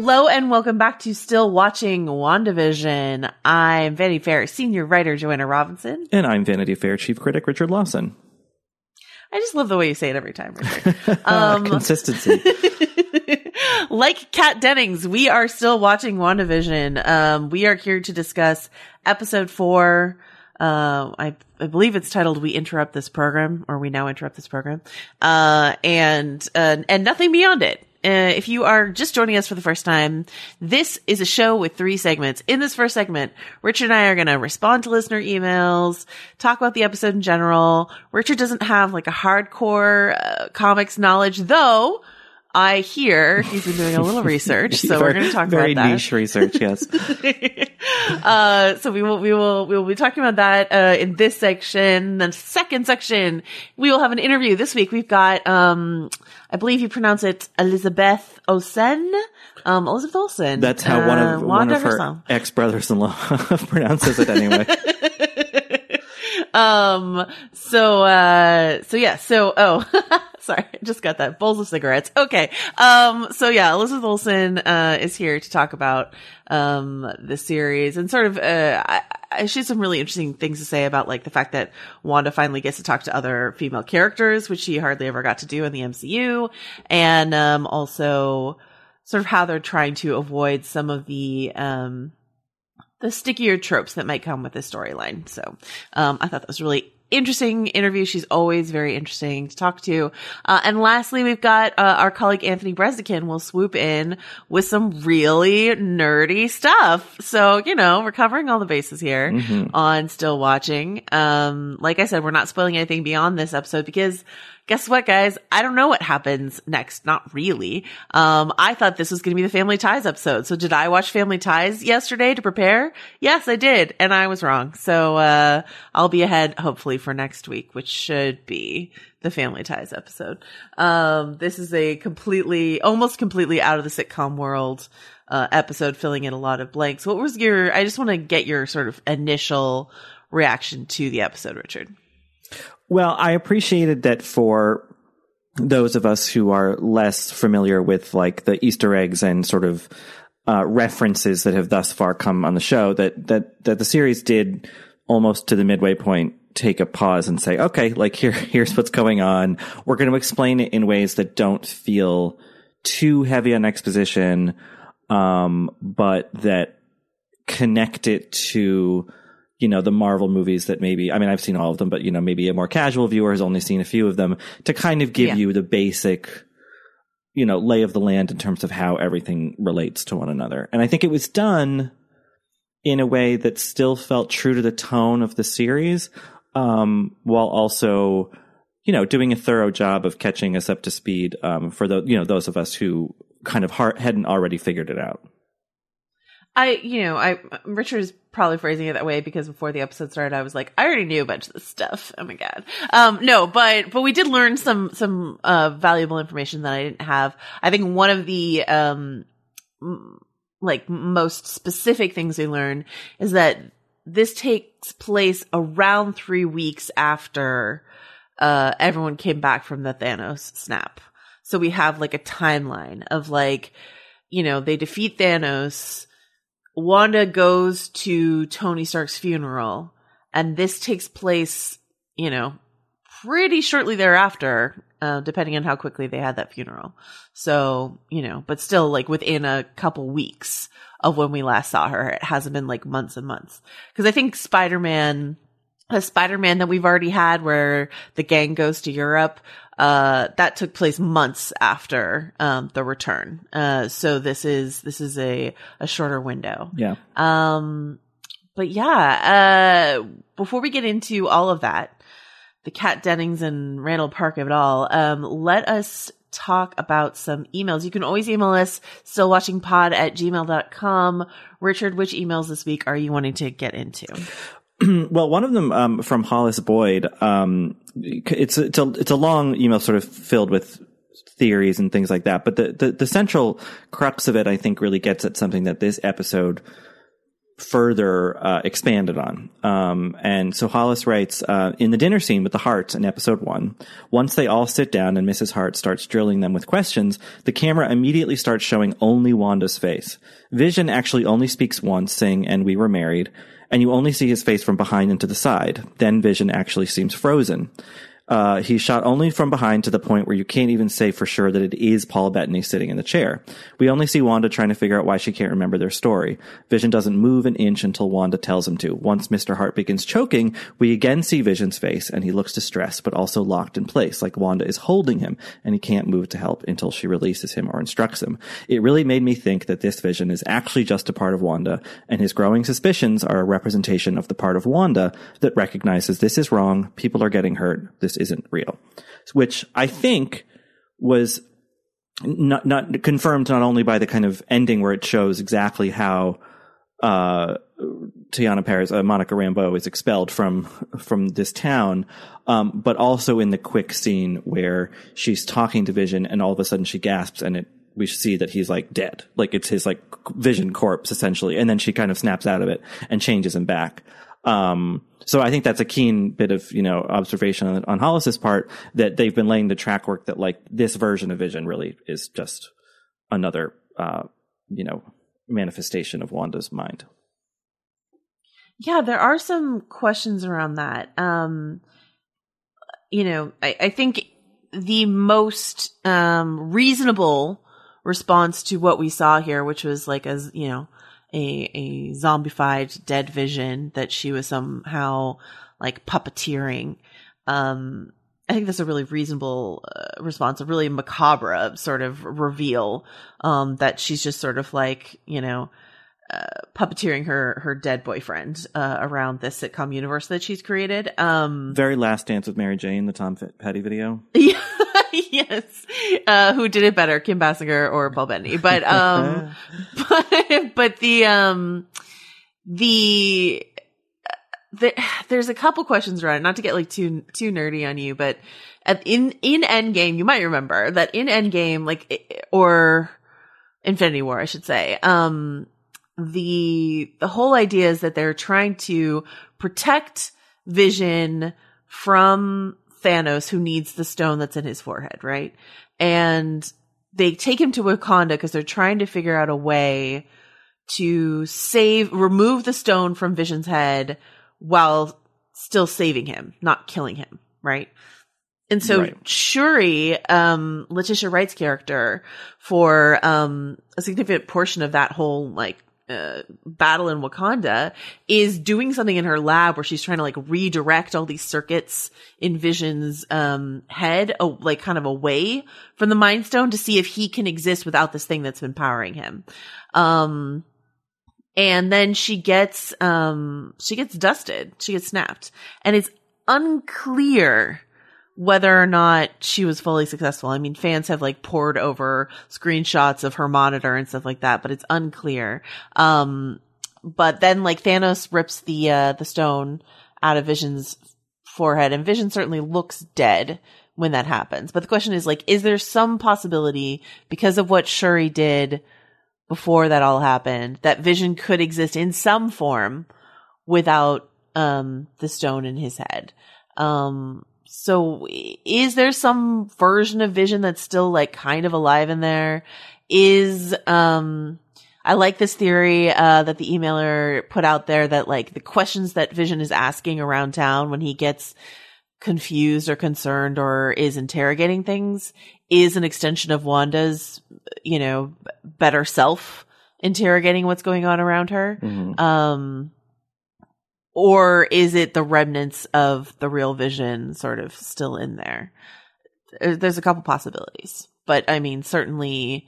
Hello and welcome back to Still Watching WandaVision. I'm Vanity Fair senior writer Joanna Robinson. And I'm Vanity Fair chief critic Richard Lawson. I just love the way you say it every time, Richard. Um, Consistency. like Kat Dennings, we are still watching WandaVision. Um, we are here to discuss episode four. Uh, I, I believe it's titled "We Interrupt This Program" or "We Now Interrupt This Program," uh, and uh, and nothing beyond it. Uh, if you are just joining us for the first time, this is a show with three segments. In this first segment, Richard and I are going to respond to listener emails, talk about the episode in general. Richard doesn't have like a hardcore uh, comics knowledge, though. I hear he's been doing a little research, so we're going to talk very about that. Very niche research. Yes. uh, so we will, we will, we will be talking about that, uh, in this section. The second section, we will have an interview this week. We've got, um, I believe you pronounce it Elizabeth Olsen. Um, Elizabeth Olsen. That's how one Uh, of one of her ex brothers in law pronounces it anyway. Um, so, uh, so yeah, so, oh, sorry, just got that. Bowls of cigarettes. Okay. Um, so yeah, Elizabeth Olsen, uh, is here to talk about, um, the series and sort of, uh, I, I, she has some really interesting things to say about like the fact that Wanda finally gets to talk to other female characters, which she hardly ever got to do in the MCU. And, um, also sort of how they're trying to avoid some of the, um, the stickier tropes that might come with this storyline. So, um, I thought that was really interesting interview. She's always very interesting to talk to. Uh, and lastly, we've got, uh, our colleague Anthony Breznican will swoop in with some really nerdy stuff. So, you know, we're covering all the bases here on Still Watching. Um, like I said, we're not spoiling anything beyond this episode because guess what, guys? I don't know what happens next. Not really. Um, I thought this was going to be the Family Ties episode. So did I watch Family Ties yesterday to prepare? Yes, I did. And I was wrong. So, uh, I'll be ahead hopefully for next week, which should be the Family Ties episode. Um, this is a completely, almost completely out of the sitcom world, uh, episode filling in a lot of blanks. What was your, I just want to get your sort of initial reaction to the episode, Richard. Well, I appreciated that for those of us who are less familiar with like the Easter eggs and sort of uh, references that have thus far come on the show that that that the series did almost to the midway point take a pause and say, okay, like here here's what's going on. We're going to explain it in ways that don't feel too heavy on exposition, um, but that connect it to you know, the Marvel movies that maybe, I mean, I've seen all of them, but you know, maybe a more casual viewer has only seen a few of them to kind of give Yeah. you the basic, you know, lay of the land in terms of how everything relates to one another. And I think it was done in a way that still felt true to the tone of the series, um, while also, you know, doing a thorough job of catching us up to speed, um, for the, you know, those of us who kind of hadn't already figured it out. I, you know, I Richard is probably phrasing it that way because before the episode started, I was like, I already knew a bunch of this stuff. Oh my god. Um, no, but but we did learn some some uh valuable information that I didn't have. I think one of the um m- like most specific things we learned is that this takes place around three weeks after uh everyone came back from the Thanos snap. So we have like a timeline of like, you know, they defeat Thanos. Wanda goes to Tony Stark's funeral, and this takes place, you know, pretty shortly thereafter, uh, depending on how quickly they had that funeral. So, you know, but still like within a couple weeks of when we last saw her. It hasn't been like months and months. Cause I think Spider-Man, a Spider-Man that we've already had where the gang goes to Europe, uh, that took place months after, um, the return. Uh, so this is, this is a, a shorter window. Yeah. Um, but yeah, uh, before we get into all of that, the Kat Dennings and Randall Park of it all, um, let us talk about some emails. You can always email us, stillwatchingpod at gmail.com. Richard, which emails this week are you wanting to get into? Well, one of them um, from Hollis Boyd. Um, it's it's a it's a long email, sort of filled with theories and things like that. But the, the the central crux of it, I think, really gets at something that this episode further uh, expanded on. Um, and so Hollis writes uh, in the dinner scene with the Hearts in episode one. Once they all sit down and Mrs. Hart starts drilling them with questions, the camera immediately starts showing only Wanda's face. Vision actually only speaks once, saying, "And we were married." And you only see his face from behind and to the side. Then Vision actually seems frozen. Uh, he's shot only from behind to the point where you can't even say for sure that it is Paul Bettany sitting in the chair. We only see Wanda trying to figure out why she can't remember their story. Vision doesn't move an inch until Wanda tells him to. Once Mr. Hart begins choking, we again see Vision's face and he looks distressed but also locked in place, like Wanda is holding him and he can't move to help until she releases him or instructs him. It really made me think that this Vision is actually just a part of Wanda and his growing suspicions are a representation of the part of Wanda that recognizes this is wrong, people are getting hurt, this isn't real. Which I think was not not confirmed not only by the kind of ending where it shows exactly how uh Teyonah Parris, uh, Monica Rambeau is expelled from from this town, um, but also in the quick scene where she's talking to Vision and all of a sudden she gasps and it we see that he's like dead, like it's his like Vision corpse essentially, and then she kind of snaps out of it and changes him back. Um, so I think that's a keen bit of, you know, observation on, on Hollis's part that they've been laying the track work that like this version of Vision really is just another, uh, you know, manifestation of Wanda's mind. Yeah, there are some questions around that. Um, you know, I, I think the most um, reasonable response to what we saw here, which was like as you know, a a zombified dead vision that she was somehow like puppeteering. Um, I think that's a really reasonable uh, response, a really macabre sort of reveal um, that she's just sort of like you know uh, puppeteering her her dead boyfriend uh, around this sitcom universe that she's created. Um, Very last dance with Mary Jane, the Tom Petty video. yeah, yes. Uh, who did it better, Kim Basinger or Paul Bettany? But um, but but the um the. The, there's a couple questions around it, not to get like too too nerdy on you, but at, in in Endgame, you might remember that in Endgame, like or Infinity War, I should say, um, the the whole idea is that they're trying to protect Vision from Thanos who needs the stone that's in his forehead, right? And they take him to Wakanda because they're trying to figure out a way to save, remove the stone from Vision's head while still saving him, not killing him, right? And so Right. Shuri, um, Letitia Wright's character, for um, a significant portion of that whole like uh, battle in Wakanda, is doing something in her lab where she's trying to like redirect all these circuits in Vision's um, head, oh, like kind of away from the Mind Stone to see if he can exist without this thing that's been powering him. Um, and then she gets um she gets dusted she gets snapped and it's unclear whether or not she was fully successful. I mean fans have like poured over screenshots of her monitor and stuff like that but it's unclear. Um but then like thanos rips the uh the stone out of vision's forehead and vision certainly looks dead when that happens. But the question is like is there some possibility because of what shuri did before that all happened that vision could exist in some form without um the stone in his head? Um so is there some version of vision that's still like kind of alive in there is um I like this theory uh, that the emailer put out there that like the questions that Vision is asking around town when he gets confused or concerned or is interrogating things is an extension of Wanda's, you know, better self interrogating what's going on around her. Mhm. Um, or is it the remnants of the real vision sort of still in there? There- There's a couple possibilities, but I mean, certainly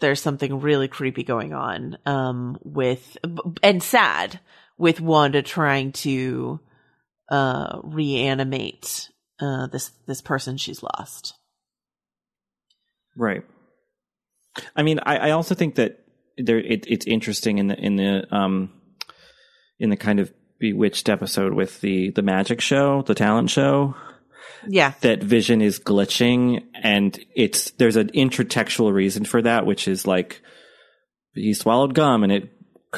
there's something really creepy going on, um, with, and sad with Wanda trying to, uh, reanimate, uh, this, this person she's lost. Right. I mean, I, I also think that there it, it's interesting in the in the um in the kind of bewitched episode with the the magic show, the talent show, Yeah. that Vision is glitching, and it's there's an intertextual reason for that, which is like he swallowed gum and it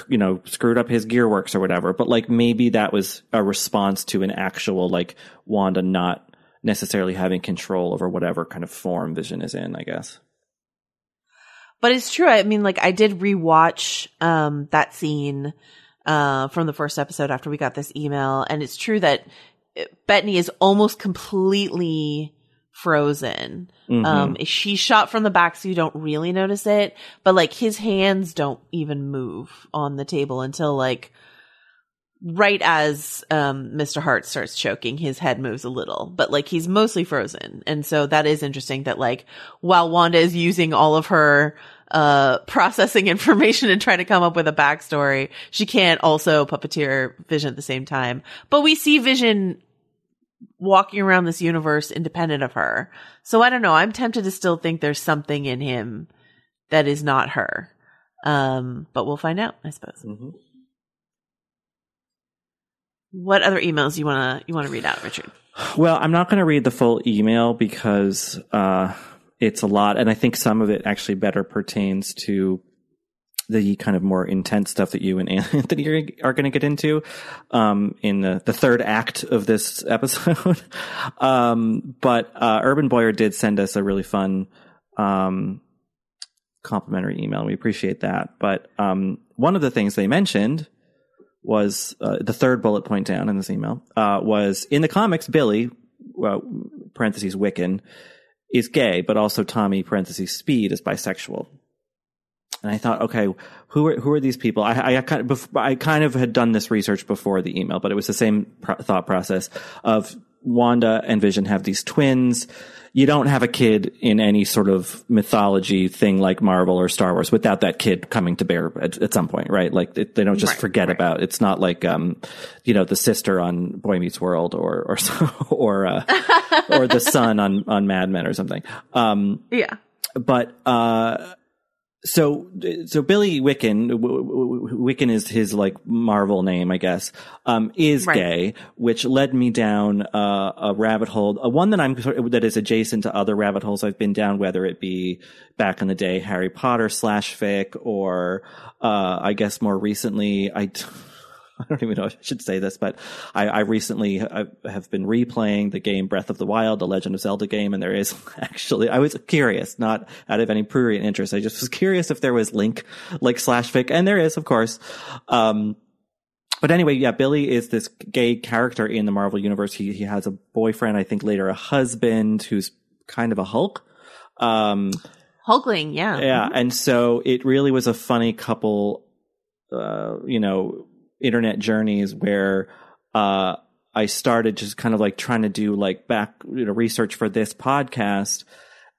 you know screwed up his gearworks or whatever. But like maybe that was a response to an actual like Wanda not necessarily having control over whatever kind of form Vision is in. I guess. But it's true. I mean, like I did rewatch um that scene uh from the first episode after we got this email, and it's true that Bettany is almost completely frozen. Mhm. Um she's shot from the back so you don't really notice it, but like his hands don't even move on the table until like right as um Mr. Hart starts choking, his head moves a little, but like he's mostly frozen. And so that is interesting that like while Wanda is using all of her uh processing information and trying to come up with a backstory, she can't also puppeteer Vision at the same time. But we see Vision walking around this universe independent of her. So I don't know, I'm tempted to still think there's something in him that is not her. Um but we'll find out, I suppose. Mhm. What other emails you want to you want to read out, Richard? Well, I'm not going to read the full email because uh, it's a lot, and I think some of it actually better pertains to the kind of more intense stuff that you and Anthony are, going to get into um, in the, the third act of this episode. um, but uh, Urban Boyer did send us a really fun um, complimentary email. And we appreciate that. But um, one of the things they mentioned was uh, the third bullet point down in this email uh, was in the comics Billy well, parentheses Wiccan is gay, but also Tommy parentheses Speed is bisexual. And I thought, okay, who are who are these people? I, I kind of I kind of had done this research before the email, but it was the same thought process of Wanda and Vision have these twins. You don't have a kid in any sort of mythology thing like Marvel or Star Wars without that kid coming to bear at, at some point, right? Like they, they don't just Right, forget right. about. It's not like um, you know, the sister on Boy Meets World or or or uh, or the son on on Mad Men or something. Um, Yeah. but uh so so Billy Wiccan w- w- Wiccan is his like Marvel name I guess um is Right. gay which led me down uh, a rabbit hole a one that I'm that is adjacent to other rabbit holes I've been down whether it be back in the day Harry Potter slash fic or uh I guess more recently I I don't even know if I should say this, but I, I recently I have been replaying the game Breath of the Wild, the Legend of Zelda game, and there is actually I was curious, not out of any prurient interest. I just was curious if there was Link like slash fic, and there is, of course. Um, but anyway, yeah, Billy is this gay character in the Marvel universe. He he has a boyfriend, I think later a husband who's kind of a Hulk. Um, Hulkling, yeah. yeah, and so it really was a funny couple, uh, you know, internet journeys where uh, I started just kind of like trying to do like back you know research for this podcast,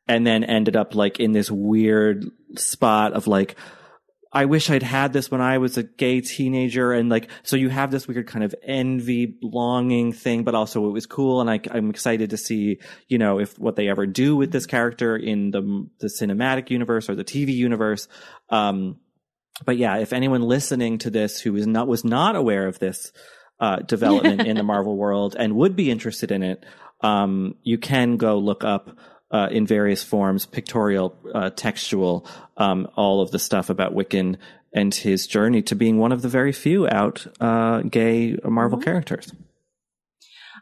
and then ended up like in this weird spot of like. I wish I'd had this when I was a gay teenager. And like, so you have this weird kind of envy, longing thing, but also it was cool. And I, I'm excited to see, you know, if what they ever do with this character in the, the cinematic universe or the TV universe. Um, but yeah, if anyone listening to this who is not, was not aware of this, uh, development in the Marvel world and would be interested in it, um, you can go look up, uh, in various forms, pictorial, uh, textual, um, all of the stuff about Wiccan and his journey to being one of the very few out uh, gay Marvel Mm-hmm. characters.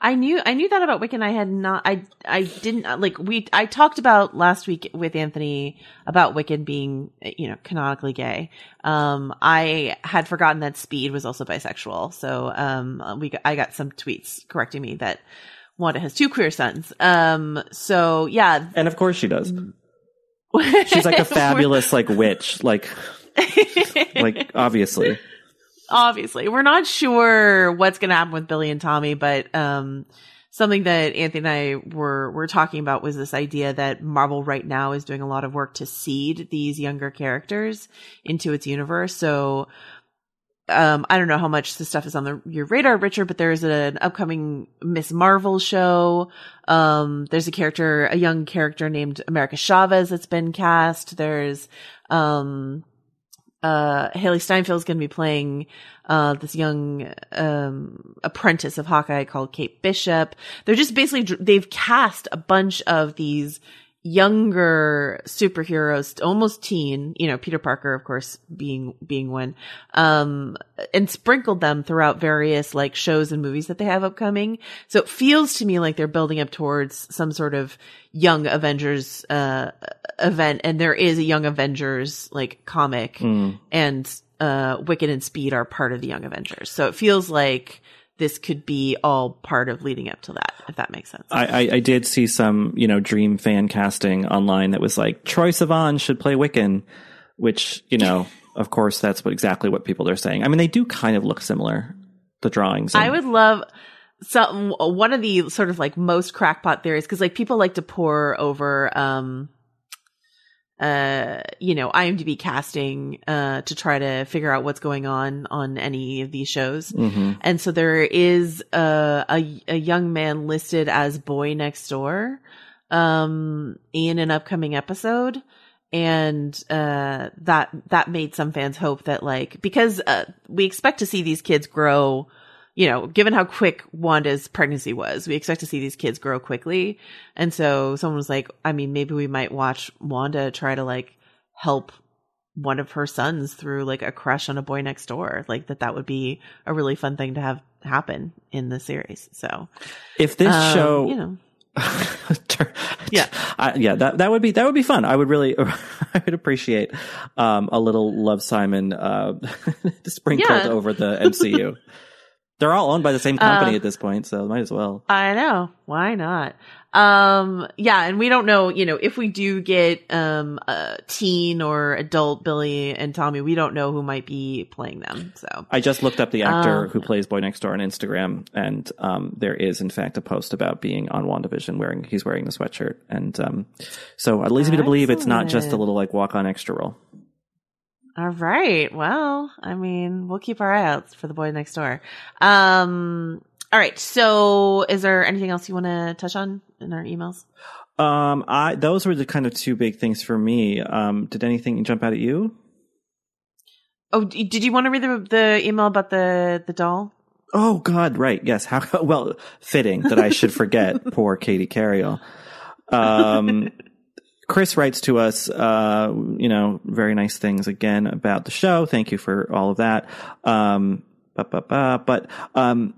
I knew I knew that about Wiccan. I had not. I I didn't like we. I talked about last week with Anthony about Wiccan being you know canonically gay. Um, I had forgotten that Speed was also bisexual. So um, we got, I got some tweets correcting me that Wanda has two queer sons. Um, so yeah, And of course she does. She's like a fabulous like witch, like like obviously. Obviously we're not sure what's going to happen with billy and tommy but um something that anthony and i were were talking about was this idea that marvel right now is doing a lot of work to seed these younger characters into its universe so um, I don't know how much this stuff is on the, your radar, Richard, but there's an upcoming Miss Marvel show. Um, there's a character, a young character named America Chavez that's been cast. There's, um, uh, Hailee Steinfeld is going to be playing, uh, this young, um, apprentice of Hawkeye called Kate Bishop. They're just basically, they've cast a bunch of these younger superheroes, almost teen, you know, Peter Parker, of course, being, being one, um, and sprinkled them throughout various like shows and movies that they have upcoming. So it feels to me like they're building up towards some sort of young Avengers, uh, event. And there is a young Avengers like comic and, uh, Wiccan and Speed are part of the young Avengers. So it feels like, this could be all part of leading up to that, if that makes sense. I, I, I did see some, you know, dream fan casting online that was like Troye Sivan should play Wiccan, which, you know, of course that's what exactly what people are saying. I mean, they do kind of look similar, the drawings. and- I would love some one of the sort of like most crackpot theories because like people like to pour over um uh you know IMDb casting uh to try to figure out what's going on on any of these shows. Mhm. And so there is a, a a young man listed as boy next door um in an upcoming episode and uh that that made some fans hope that like because uh, we expect to see these kids grow you know given how quick Wanda's pregnancy was we expect to see these kids grow quickly and so someone was like I mean maybe we might watch Wanda try to like help one of her sons through like a crush on a boy next door like that that would be a really fun thing to have happen in the series so if this um, show, you know yeah, I, yeah, that that would be that would be fun. I would really, I would appreciate um, a little Love Simon uh, sprinkled Yeah. over the MCU. They're all owned by the same company Uh, at this point, so might as well. I know. Why not? Um, yeah, and we don't know, you know, if we do get, um, a teen or adult Billy and Tommy, we don't know who might be playing them. So, I just looked up the actor Um, who plays Boy Next Door on Instagram, and um, there is in fact a post about being on WandaVision wearing he's wearing the sweatshirt, and um, so it leads me to believe it's not just a little like walk on extra role. All right. Well, I mean, we'll keep our eye out for the boy next door. Um, all right. So is there anything else you want to touch on in our emails? Um, I those were the kind of two big things for me. Um, did anything jump out at you? Oh, did you want to read the, the email about the, the doll? Oh God, right? Yes. How well fitting that I should forget poor Katie Carryall. Um, Chris writes to us, uh, you know, very nice things again about the show. Thank you for all of that. Um, ba, ba, ba. But um,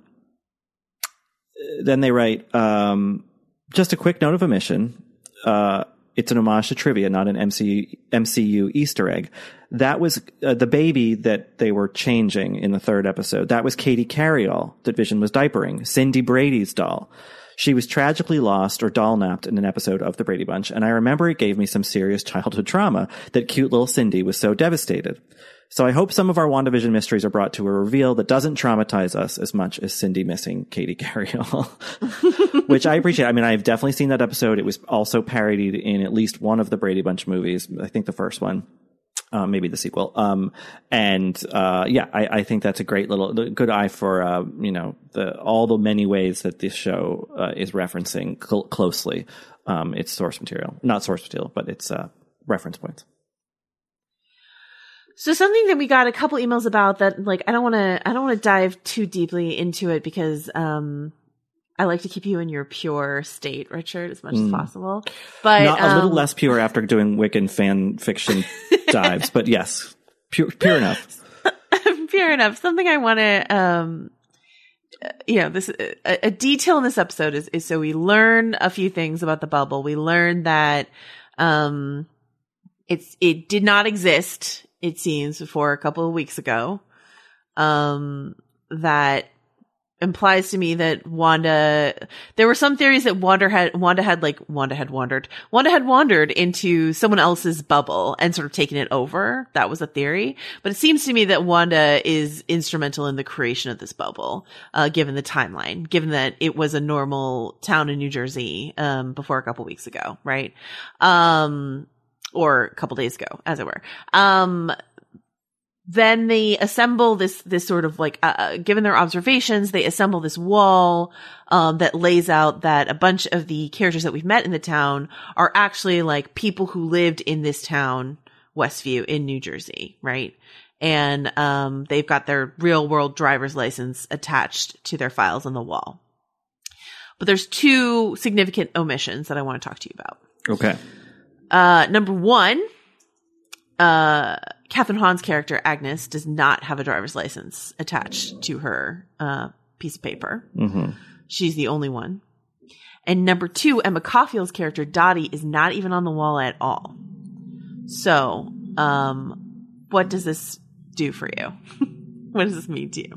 then they write um, just a quick note of omission. Uh, it's an homage to trivia, not an MCU, MCU Easter egg. That was uh, the baby that they were changing in the third episode. That was Katie Carryall that Vision was diapering, Cindy Brady's doll. She was tragically lost or doll napped in an episode of The Brady Bunch, and I remember it gave me some serious childhood trauma that cute little Cindy was so devastated. So I hope some of our WandaVision mysteries are brought to a reveal that doesn't traumatize us as much as Cindy missing Katie Carryall, which I appreciate. I mean, I've definitely seen that episode. It was also parodied in at least one of the Brady Bunch movies. I think the first one. Uh, maybe the sequel. Um, and, uh, yeah, I, I, think that's a great little, good eye for, uh, you know, the, all the many ways that this show, uh, is referencing cl- closely, um, its source material, not source material, but its, uh, reference points. So something that we got a couple emails about that, like, I don't want to, I don't want to dive too deeply into it because, um, I like to keep you in your pure state, Richard, as much mm. as possible. But Not, um, a little um, less pure after doing Wiccan fan fiction dives, but yes, pure, pure enough. pure enough. Something I want to, um, you know, this a, a, detail in this episode is is so we learn a few things about the bubble. We learn that um, it's it did not exist it seems, before a couple of weeks ago. Um, that implies to me that Wanda, there were some theories that Wanda had, Wanda had like, Wanda had wandered, Wanda had wandered into someone else's bubble and sort of taken it over. That was a theory. But it seems to me that Wanda is instrumental in the creation of this bubble, uh, given the timeline, given that it was a normal town in New Jersey, um, before a couple weeks ago, right? Um, or a couple days ago, as it were. Um, then they assemble this this sort of like uh, uh, given their observations they assemble this wall um, that lays out that a bunch of the characters that we've met in the town are actually like people who lived in this town westview in new jersey right? And um, they've got their real world driver's license attached to their files on the wall. But there's two significant omissions that i want to talk to you about. Okay. Uh, number one, uh, Kathryn Hahn's character Agnes does not have a driver's license attached to her uh, piece of paper. Mm-hmm. She's the only one. And number two, Emma Caulfield's character Dottie is not even on the wall at all. So, um, what does this do for you? what does this mean to you?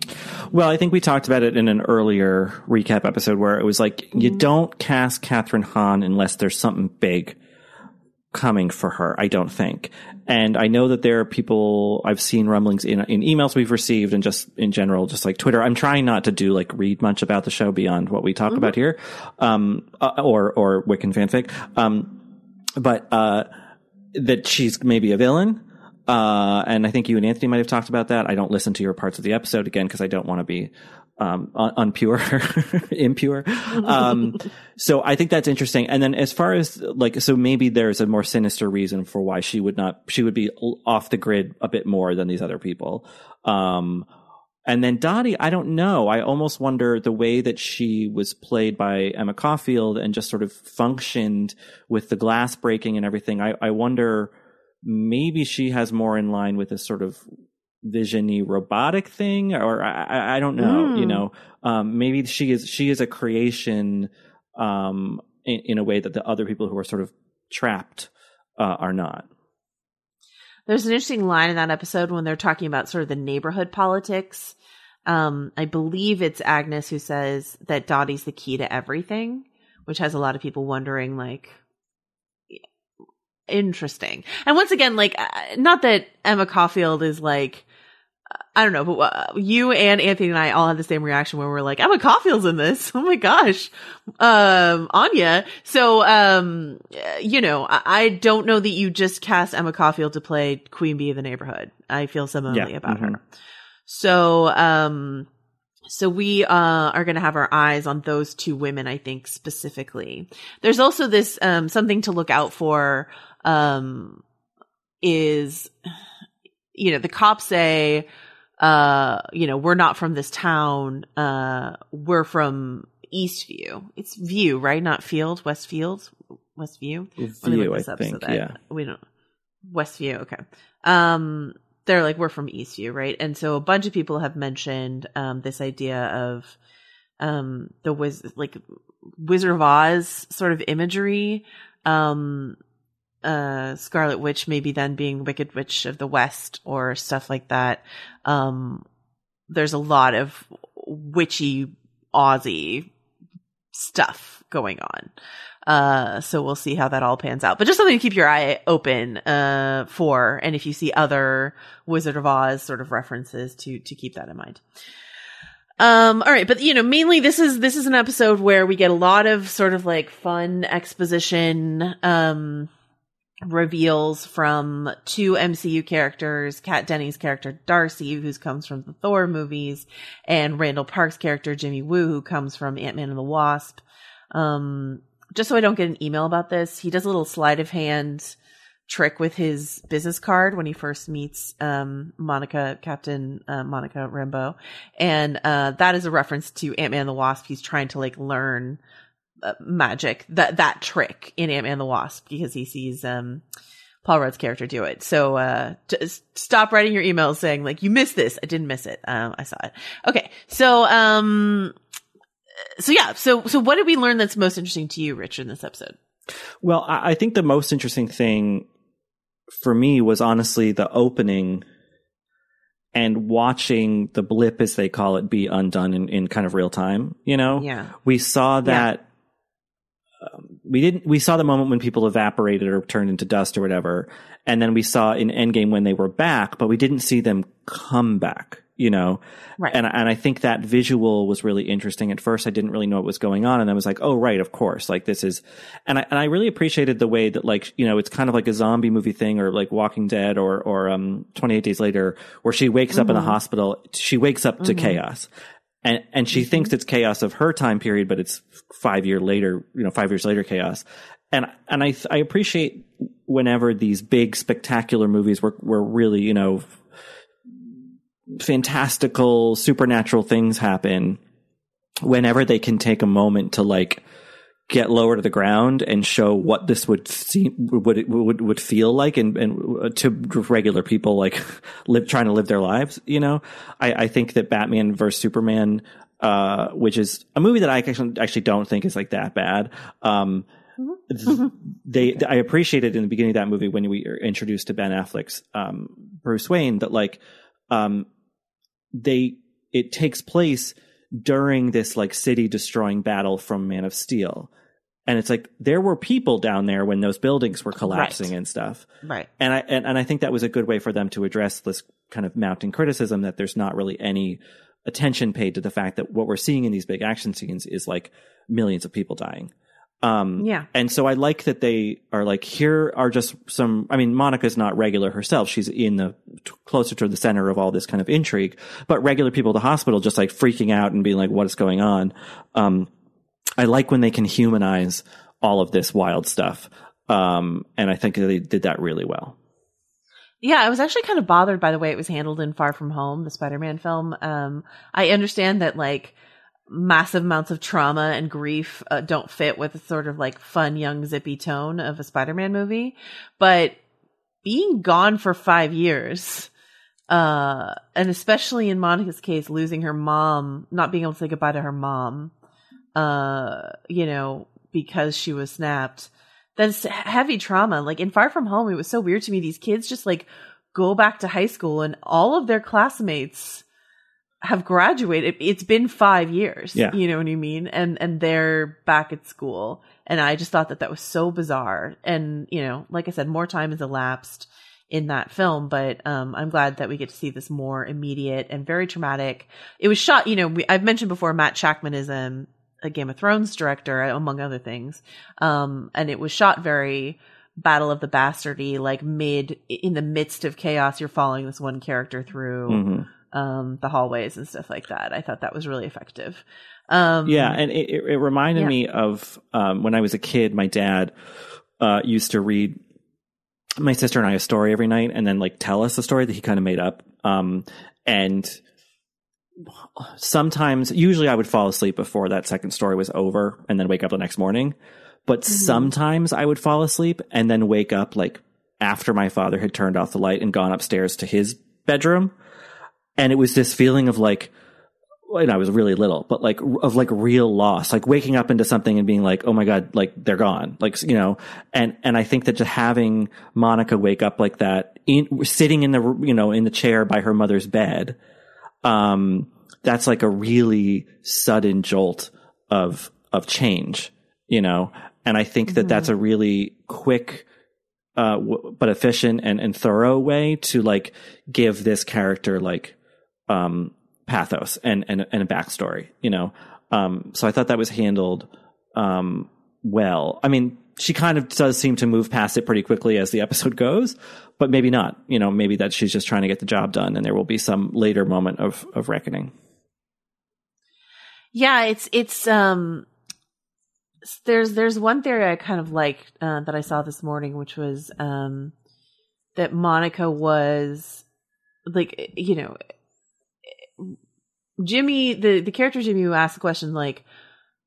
Well, I think we talked about it in an earlier recap episode where it was like mm-hmm. you don't cast Kathryn Hahn unless there's something big coming for her, I don't think. And I know that there are people I've seen rumblings in in emails we've received and just in general, just like Twitter. I'm trying not to do like read much about the show beyond what we talk mm-hmm. about here, um, uh, or or Wiccan fanfic. Um, but uh, that she's maybe a villain. Uh, and I think you and Anthony might have talked about that. I don't listen to your parts of the episode again because I don't want to be um, un- unpure, impure. Um, so I think that's interesting. And then as far as like, so maybe there's a more sinister reason for why she would not, she would be off the grid a bit more than these other people. Um, and then Dottie, I don't know. I almost wonder the way that she was played by Emma Caulfield and just sort of functioned with the glass breaking and everything. I, I wonder maybe she has more in line with this sort of visiony robotic thing or I, I don't know mm. you hmm. know um, maybe she is she is a creation um, in, in, a way that the other people who are sort of trapped uh, are not there's an interesting line in that episode when they're talking about sort of the neighborhood politics um, i believe it's agnes who says that dottie's the key to everything which has a lot of people wondering like interesting. And once again, like, uh, not that Emma Caulfield is like, I don't know, but uh, you and Anthony and I all had the same reaction where we're like, Emma Caulfield's in this. Oh my gosh. Um, Anya. So, um, you know, I, I, don't know that you just cast Emma Caulfield to play Queen Bee of the neighborhood. I feel similarly yeah. about mm-hmm. her. So, um, so we uh, are going to have our eyes on those two women, I think specifically. There's also this um, something to look out for um, is, you know, the cops say, uh, you know, we're not from this town. Uh, we're from Eastview. It's View, right? Not Field, Westfield, Westview. View, I think. Yeah, we don't. Westview. Okay. Um, they're like we're from Eastview, right? And so a bunch of people have mentioned um, this idea of um, the wiz like Wizard of Oz sort of imagery. Um, uh, Scarlet Witch maybe then being Wicked Witch of the West or stuff like that. Um, there's a lot of witchy Aussie stuff going on. Uh, so we'll see how that all pans out. But just something to keep your eye open, uh, for. And if you see other Wizard of Oz sort of references to, to keep that in mind. Um, all right. But, you know, mainly this is, this is an episode where we get a lot of sort of like fun exposition, um, reveals from two MCU characters, Kat Dennings' character Darcy, who comes from the Thor movies, and Randall Park's character Jimmy Woo, who comes from Ant-Man and the Wasp. Um, just so I don't get an email about this, he does a little sleight of hand trick with his business card when he first meets um, Monica, Captain uh, Monica Rambeau, and uh, that is a reference to Ant Man and the Wasp. He's trying to like learn magic that that trick in Ant Man the Wasp because he sees um, Paul Rudd's character do it. So uh, just stop writing your emails saying like you missed this. I didn't miss it. Um, I saw it. Okay, so um, so yeah, so so what did we learn that's most interesting to you, Rich, in this episode? Well, I, I think the most interesting thing for me was honestly the opening and watching the blip, as they call it, be undone in, in kind of real time. You know, Yeah. we saw that. Um, we didn't. We saw the moment when people evaporated or turned into dust or whatever, and then we saw in Endgame when they were back, but we didn't see them come back. You know, Right. and and I think that visual was really interesting. At first, I didn't really know what was going on, and I was like, "Oh, right, of course." Like this is, and I and I really appreciated the way that like you know it's kind of like a zombie movie thing, or like Walking Dead, or or um Twenty Eight Days Later, where she wakes up in the hospital. She wakes up to chaos, and and she thinks mm-hmm. it's chaos of her time period, but it's five year later, you know, five years later chaos. And and I I appreciate whenever these big spectacular movies were were really you know fantastical supernatural things happen whenever they can take a moment to like get lower to the ground and show what this would seem would would would feel like and and to regular people like live trying to live their lives you know? I i think that batman versus superman uh which is a movie that i actually actually don't think is like that bad. Um they I appreciated in the beginning of that movie when we were introduced to Ben Affleck's um, Bruce Wayne that like um, they it takes place during this like city destroying battle from Man of Steel. And it's like there were people down there when those buildings were collapsing Right. and stuff. Right. And I and, and I think that was a good way for them to address this kind of mounting criticism that there's not really any attention paid to the fact that what we're seeing in these big action scenes is like millions of people dying. Um, Yeah. and so I like that they are like, here are just some, I mean, Monica's not regular herself. She's in the t- closer to the center of all this kind of intrigue, but regular people at the hospital just like freaking out and being like, what is going on? Um, I like when they can humanize all of this wild stuff. Um, and I think they did that really well. Yeah, I was actually kind of bothered by the way it was handled in Far From Home, the Spider-Man film. Um, I understand that like massive amounts of trauma and grief uh, don't fit with the sort of like fun, young, zippy tone of a Spider-Man movie, but being gone for five years, uh, and especially in Monica's case, losing her mom, not being able to say goodbye to her mom, uh, you know, because she was snapped. That's heavy trauma. Like in Far From Home, it was so weird to me. These kids just like go back to high school and all of their classmates have graduated. It's been five years. Yeah. You know what I mean? And, and they're back at school. And I just thought that that was so bizarre. And, you know, like I said, more time has elapsed in that film, but um, I'm glad that we get to see this more immediate and very traumatic. It was shot, you know, we, I've mentioned before Matt Shakman is um, a Game of Thrones director, among other things, um, and it was shot very Battle of the Bastardy, like mid in the midst of chaos. You're following this one character through Mhm. Um, the hallways and stuff like that. I thought that was really effective. Um, Yeah, and it, it, it reminded Yeah. me of um, when I was a kid. My dad uh, used to read my sister and I a story every night, and then like tell us a story that he kind of made up. Um, and sometimes, usually, I would fall asleep before that second story was over, and then wake up the next morning. But sometimes I would fall asleep and then wake up like after my father had turned off the light and gone upstairs to his bedroom. And it was this feeling of like, and I was really little, but like of like real loss, like waking up into something and being like, oh my God, like they're gone. Like, you know, and, and I think that just having Monica wake up like that in sitting in the, you know, in the chair by her mother's bed, um, that's like a really sudden jolt of, of change, you know, and I think that mm-hmm. that's a really quick, uh, w- but efficient and, and thorough way to like give this character like, um, pathos and, and, and a backstory, you know? Um, so I thought that was handled, um, well. I mean, she kind of does seem to move past it pretty quickly as the episode goes, but maybe not. You know, maybe that she's just trying to get the job done and there will be some later moment of, of reckoning. Yeah, it's, it's, um, there's, there's one theory I kind of like, uh, that I saw this morning, which was, um, that Monica was like, you know, Jimmy, the the character Jimmy, who asked the question like,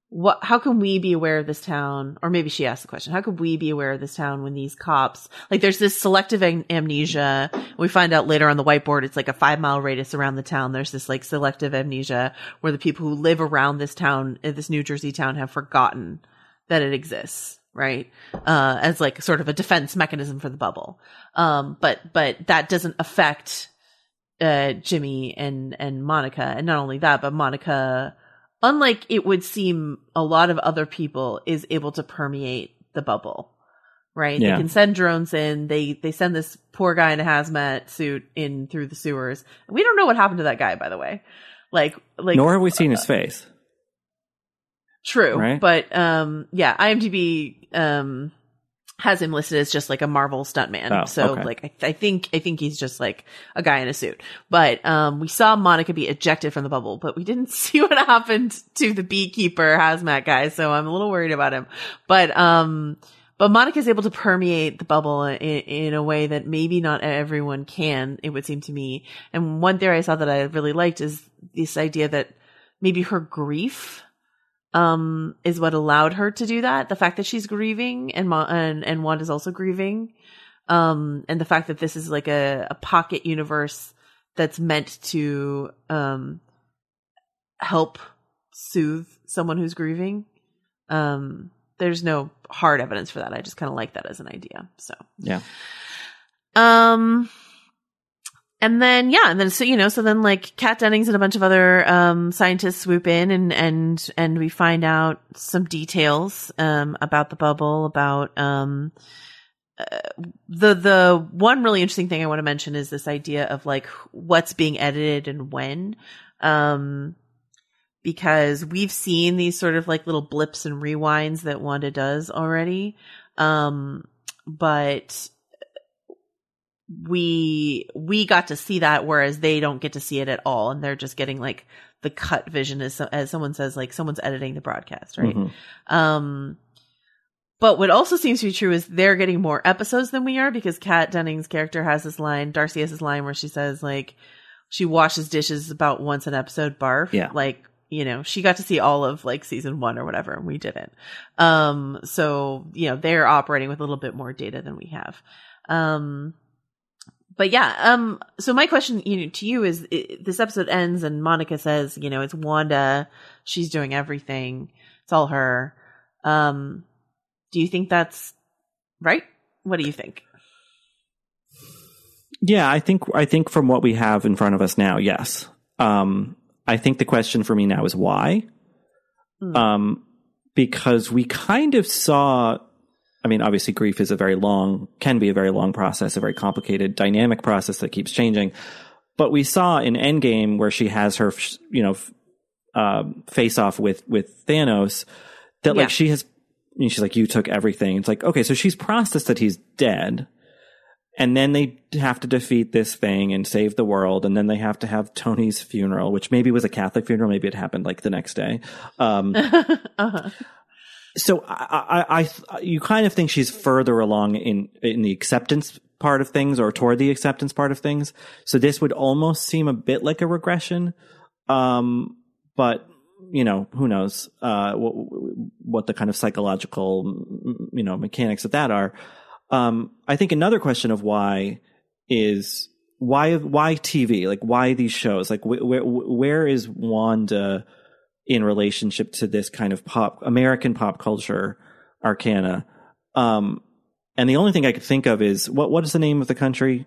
"What? How can we be aware of this town?" Or maybe she asked the question, "How could we be aware of this town when these cops like?" There's this selective am- amnesia. We find out later on the whiteboard, it's like a five mile radius around the town. There's this like selective amnesia where the people who live around this town, uh, this New Jersey town, have forgotten that it exists right uh as like sort of a defense mechanism for the bubble um but but that doesn't affect uh, Jimmy and and Monica, and not only that, but Monica, unlike it would seem, a lot of other people is able to permeate the bubble. Right, yeah. they can send drones in. They they send this poor guy in a hazmat suit in through the sewers. We don't know what happened to that guy, by the way. Like, like nor have we seen uh, his face. True, right? but um, yeah, IMDb um has him listed as just like a Marvel stuntman. Oh, so okay. like I, I, think I think he's just like a guy in a suit. But um we saw Monica be ejected from the bubble, but we didn't see what happened to the beekeeper hazmat guy, so I'm a little worried about him. But um but Monica is able to permeate the bubble in, in a way that maybe not everyone can, it would seem to me. And one theory I saw that I really liked is this idea that maybe her grief um, is what allowed her to do that. The fact that she's grieving and and and Wanda's also grieving, um, and the fact that this is like a, a pocket universe that's meant to um help soothe someone who's grieving. Um, there's no hard evidence for that. I just kind of like that as an idea. So yeah. Um, and then yeah, and then so you know, so then like Kat Dennings and a bunch of other um, scientists swoop in and and and we find out some details um, about the bubble, about um, uh, the the one really interesting thing I want to mention is this idea of like what's being edited and when, um, because we've seen these sort of like little blips and rewinds that Wanda does already, um, but we we got to see that whereas they don't get to see it at all and they're just getting like the cut vision as as someone says like someone's editing the broadcast right mm-hmm. um but what also seems to be true is they're getting more episodes than we are because Kat Dennings' character has this line, Darcy has this line where she says like she washes dishes about once an episode, barf. Yeah. Like, you know, she got to see all of like season one or whatever, and we didn't. Um, so, you know, they're operating with a little bit more data than we have. Um, but yeah, um, so my question, you know, to you is it, this episode ends and Monica says, you know, it's Wanda. She's doing everything. It's all her. Um, do you think that's right? What do you think? Yeah, I think, I think from what we have in front of us now, yes. Um, I think the question for me now is why? Mm. Um, because we kind of saw I mean, obviously grief is a very long, can be a very long process, a very complicated, dynamic process that keeps changing. But we saw in Endgame where she has her, you know, uh, face off with, with Thanos that yeah. like she has, she's like, you took everything. It's like, okay, so she's processed that he's dead. And then they have to defeat this thing and save the world. And then they have to have Tony's funeral, which maybe was a Catholic funeral. Maybe it happened like the next day. Um, uh-huh so I, I, I, you kind of think she's further along in in the acceptance part of things or toward the acceptance part of things. So this would almost seem a bit like a regression. Um, but you know, who knows, uh, what, what the kind of psychological, you know, mechanics of that are. Um, I think another question of why is why why TV? Like why these shows? Like wh- where where is Wanda in relationship to this kind of pop American pop culture arcana? Um, and the only thing I could think of is what what is the name of the country?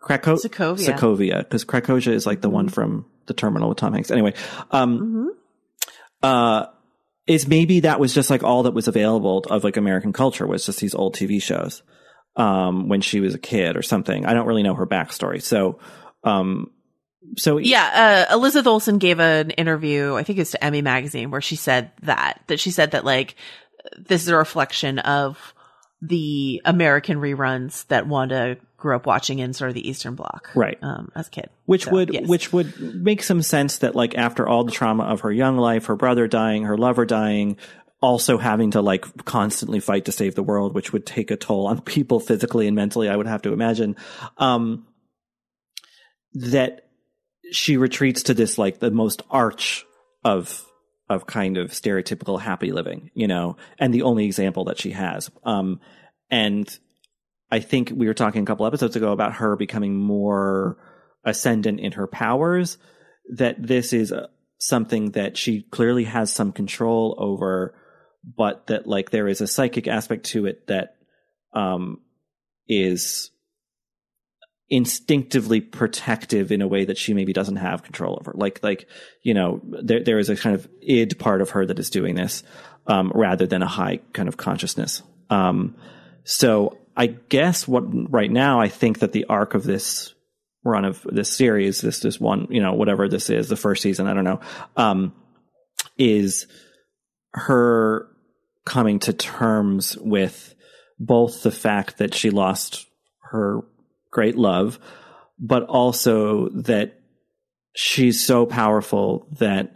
Krakow, Sokovia. Sokovia, because Krakozhia is like the one from the terminal with Tom Hanks. Anyway, um, Mm-hmm. uh, is maybe that was just like all that was available of like American culture was just these old TV shows, um, when she was a kid or something. I don't really know her backstory. So, um, so Yeah, uh, Elizabeth Olsen gave an interview, I think it was to Emmy Magazine, where she said that, that she said that like, this is a reflection of the American reruns that Wanda grew up watching in sort of the Eastern Bloc. Right. Um, as a kid. which So, would yes. which would make some sense that like after all the trauma of her young life, her brother dying, her lover dying, also having to like constantly fight to save the world, which would take a toll on people physically and mentally, I would have to imagine. Um, that she retreats to this like the most arch of of kind of stereotypical happy living, you know, and the only example that she has. Um, and I think we were talking a couple episodes ago about her becoming more ascendant in her powers. That this is uh, something that she clearly has some control over, but that like there is a psychic aspect to it that um, is instinctively protective in a way that she maybe doesn't have control over. Like, like, you know, there, there is a kind of id part of her that is doing this, um, rather than a high kind of consciousness. Um, so I guess what right now I think that the arc of this run of this series, this, this one, you know, whatever this is, the first season, I don't know, um, is her coming to terms with both the fact that she lost her great love, but also that she's so powerful that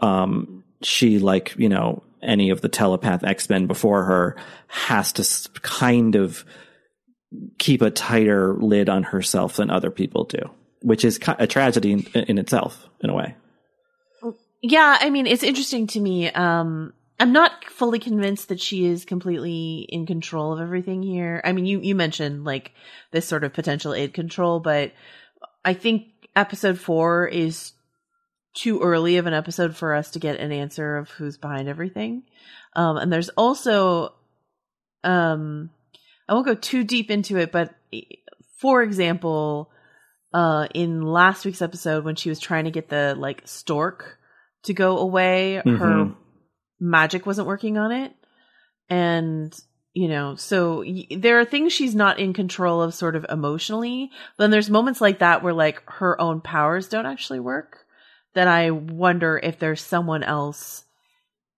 um, she, like, you know, any of the telepath X Men before her, has to kind of keep a tighter lid on herself than other people do, which is a tragedy in, in itself, in a way. Yeah, I mean, it's interesting to me. Um, I'm not fully convinced that she is completely in control of everything here. I mean, you, you mentioned like this sort of potential aid control, but I think episode four is too early of an episode for us to get an answer of who's behind everything. Um, and there's also, um, I won't go too deep into it, but for example, uh, in last week's episode when she was trying to get the like stork to go away, her Mhm. Magic wasn't working on it. And, you know, so y- there are things she's not in control of sort of emotionally. Then there's moments like that where like her own powers don't actually work. That I wonder if there's someone else,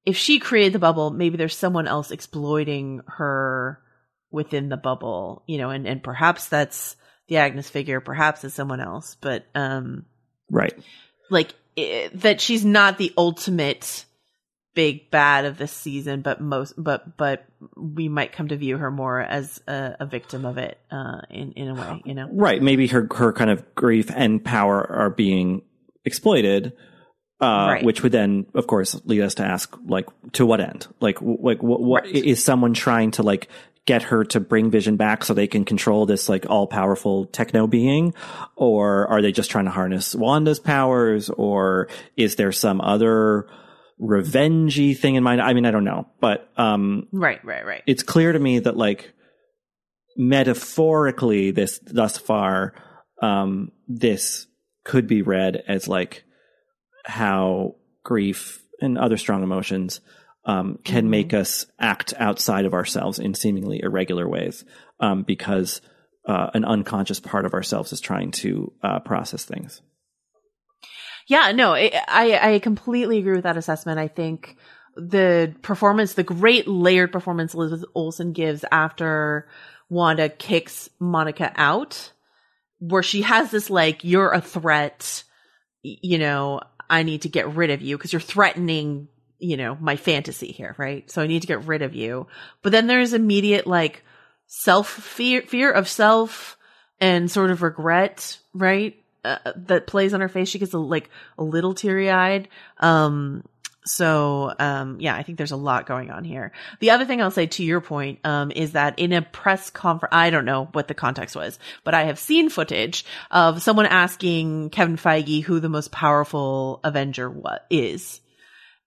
if she created the bubble, maybe there's someone else exploiting her within the bubble, you know, and, and perhaps that's the Agnes figure, perhaps it's someone else, but, um, Right. like i that she's not the ultimate big bad of this season, but most, but, but we might come to view her more as a, a victim of it, uh, in, in a way, you know? Right. Maybe her her kind of grief and power are being exploited, uh, Right. which would then, of course, lead us to ask, like, to what end? Like, w- like, what, what Right. is someone trying to like get her to bring Vision back so they can control this like all powerful techno being, or are they just trying to harness Wanda's powers, or is there some other revengey thing in mind? I mean, I don't know, but um, Right, right, right. it's clear to me that like metaphorically this thus far um this could be read as like how grief and other strong emotions um can Mhm. make us act outside of ourselves in seemingly irregular ways um because uh, an unconscious part of ourselves is trying to uh, process things Yeah, no, I, I I completely agree with that assessment. I think the performance, the great layered performance Elizabeth Olsen gives after Wanda kicks Monica out, where she has this like, you're a threat, you know, I need to get rid of you because you're threatening, you know, my fantasy here, right? So I need to get rid of you. But then there's immediate like self fear, fear of self and sort of regret, right? Uh, that plays on her face. She gets a, like a little teary eyed. Um, so um, yeah, I think there's a lot going on here. The other thing I'll say to your point um, is that in a press conference, I don't know what the context was, but I have seen footage of someone asking Kevin Feige who the most powerful Avenger is,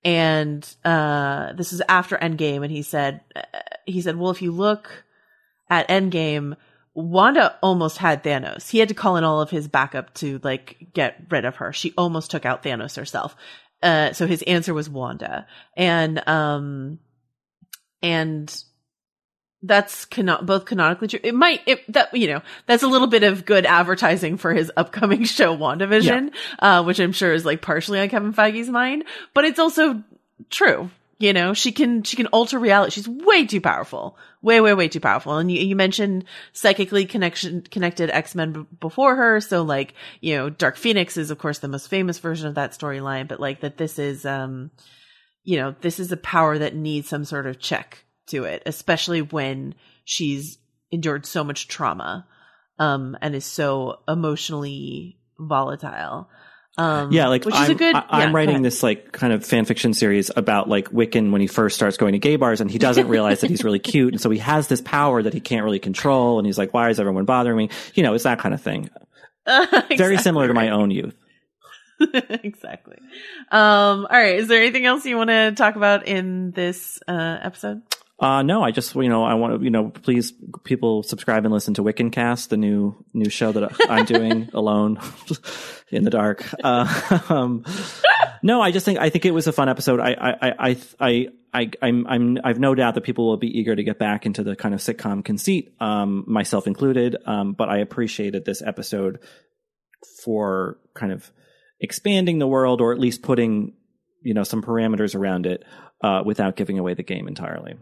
and uh, this is after Endgame, and he said uh, he said, well, if you look at Endgame. Wanda almost had Thanos. He had to call in all of his backup to like get rid of her. She almost took out Thanos herself. Uh, so his answer was Wanda. And, um, and that's cano- both canonically true. It might, it, that, you know, that's a little bit of good advertising for his upcoming show, WandaVision, yeah. uh, which I'm sure is like partially on Kevin Feige's mind, but it's also true. You know, she can, she can alter reality. She's way too powerful. Way, way, way too powerful. And you, you mentioned psychically connection, connected X-Men b- before her. So like, you know, Dark Phoenix is of course the most famous version of that storyline, but like that this is, um, you know, this is a power that needs some sort of check to it, especially when she's endured so much trauma, um, and is so emotionally volatile. Um, yeah, like which I'm, is a good, I, am yeah, writing this like kind of fan fiction series about like Wiccan when he first starts going to gay bars and he doesn't realize that he's really cute. And so he has this power that he can't really control. And he's like, why is everyone bothering me? You know, it's that kind of thing. Uh, exactly Very similar to my own youth. exactly. Um, all right. Is there anything else you want to talk about in this uh, episode? Uh, no, I just, you know, I want to, you know, please people subscribe and listen to Wiccancast, the new, new show that I'm doing alone in the dark. Uh, um, no, I just think, I think it was a fun episode. I, I, I, I, I, I'm, I'm, I've no doubt that people will be eager to get back into the kind of sitcom conceit, um, myself included. Um, but I appreciated this episode for kind of expanding the world or at least putting, you know, some parameters around it, uh, without giving away the game entirely.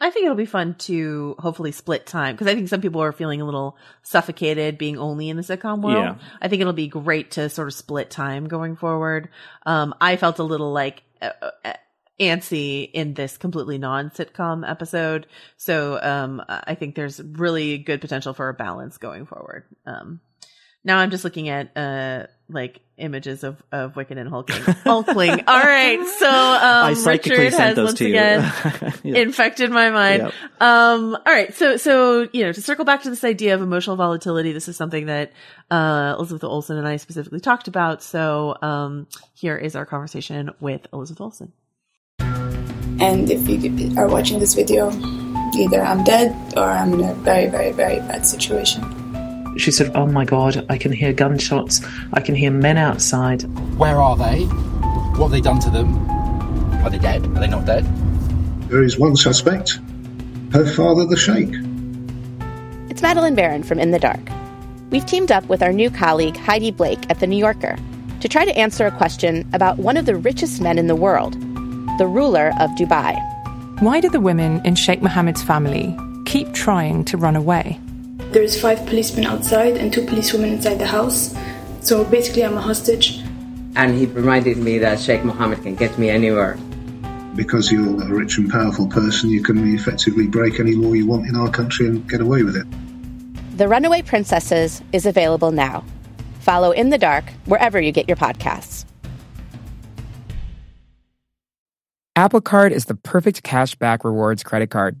I think it'll be fun to hopefully split time because I think some people are feeling a little suffocated being only in the sitcom world. Yeah. I think it'll be great to sort of split time going forward. Um, I felt a little like uh, uh, antsy in this completely non sitcom episode. So, um, I think there's really good potential for a balance going forward. Um, now I'm just looking at, uh, like images of, of Wiccan and Hulkling. Hulkling. All right. So, um, Richard has once again yeah. infected my mind. Yep. Um, all right. So, so, you know, to circle back to this idea of emotional volatility, this is something that, uh, Elizabeth Olsen and I specifically talked about. So, um, here is our conversation with Elizabeth Olsen. And if you are watching this video, either I'm dead or I'm in a very, very, very bad situation. She said, Oh my God, I can hear gunshots. I can hear men outside. Where are they? What have they done to them? Are they dead? Are they not dead? There is one suspect her father, the Sheikh. It's Madeleine Baran from In the Dark. We've teamed up with our new colleague, Heidi Blake, at The New Yorker to try to answer a question about one of the richest men in the world, the ruler of Dubai. Why do the women in Sheikh Mohammed's family keep trying to run away? There's five policemen outside and two policewomen inside the house. So basically, I'm a hostage. And he reminded me that Sheikh Mohammed can get me anywhere. Because you're a rich and powerful person, you can effectively break any law you want in our country and get away with it. The Runaway Princesses is available now. Follow In the Dark wherever you get your podcasts. Apple Card is the perfect cash back rewards credit card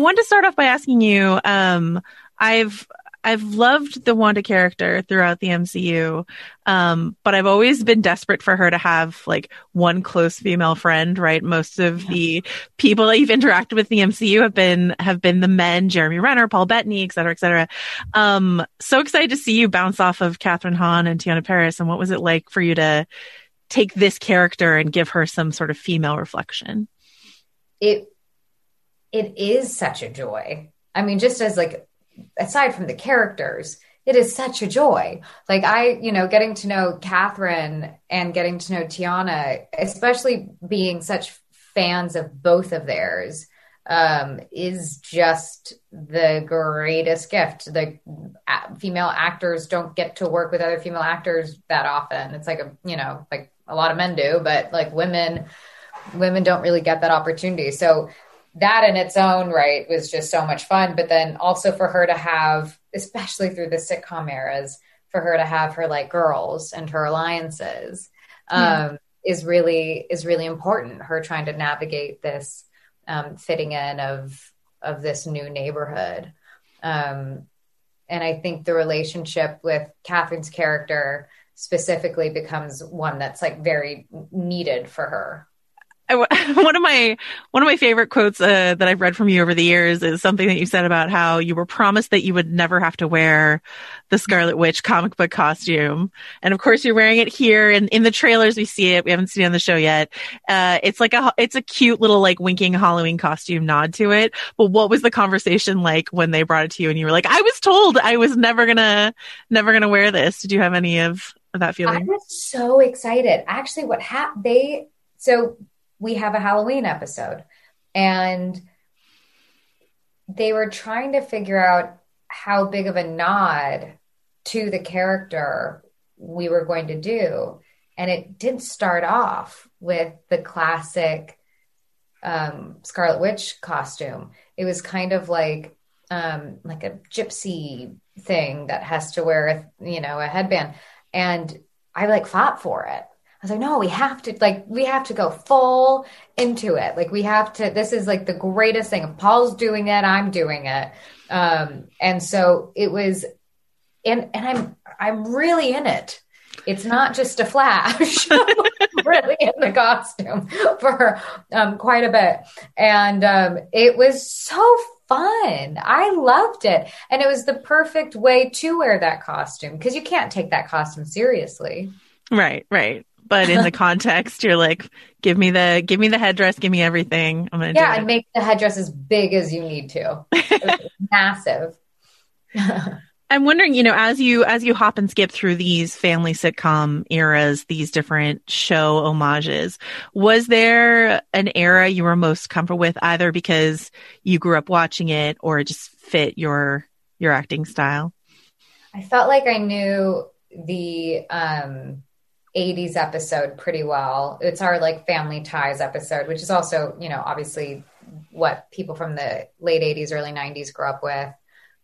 I want to start off by asking you, um, I've, I've loved the Wanda character throughout the MCU, um, but I've always been desperate for her to have like one close female friend, right? Most of yeah. the people that you've interacted with in the MCU have been have been the men, Jeremy Renner, Paul Bettany, et cetera, et cetera. Um, so excited to see you bounce off of Kathryn Hahn and Teyonah Parris. and what was it like for you to take this character and give her some sort of female reflection? It it is such a joy. I mean, just as like aside from the characters, it is such a joy. Like I, you know, getting to know Kathryn and getting to know Teyonah, especially being such fans of both of theirs, um, is just the greatest gift. The female actors don't get to work with other female actors that often. It's like a, you know, like a lot of men do, but like women, women don't really get that opportunity. So that in its own right was just so much fun. But then also for her to have, especially through the sitcom eras, for her to have her like girls and her alliances um, is really is really important. Her trying to navigate this um, fitting in of of this new neighborhood. Um, and I think the relationship with Kathryn's character specifically becomes one that's like very needed for her one of my one of my favorite quotes uh, that I've read from you over the years is something that you said about how you were promised that you would never have to wear the Scarlet Witch comic book costume, and of course you're wearing it here. And in the trailers we see it. We haven't seen it on the show yet. Uh, it's like a it's a cute little like winking Halloween costume nod to it. But what was the conversation like when they brought it to you and you were like, I was told I was never gonna never gonna wear this. Did you have any of that feeling? I was so excited. Actually, what happened? They so we have a Halloween episode. And they were trying to figure out how big of a nod to the character we were going to do. And it didn't start off with the classic um, Scarlet Witch costume. It was kind of like um, like a gypsy thing that has to wear a you know a headband, and I like fought for it. I was like, no, we have to like we have to go full into it. Like we have to. This is like the greatest thing. If Paul's doing it, I'm doing it. Um, and so it was, and and I'm I'm really in it. It's not just a flash. really in the costume for um, quite a bit, and um, it was so fun. I loved it, and it was the perfect way to wear that costume because you can't take that costume seriously. Right, right but in the context, you're like, give me the give me the headdress, give me everything. I'm gonna yeah, and make the headdress as big as you need to. massive. I'm wondering, you know, as you as you hop and skip through these family sitcom eras, these different show homages, was there an era you were most comfortable with, either because you grew up watching it or it just fit your your acting style? I felt like I knew the um 80s episode pretty well. It's our like family ties episode, which is also, you know, obviously what people from the late 80s, early 90s grew up with,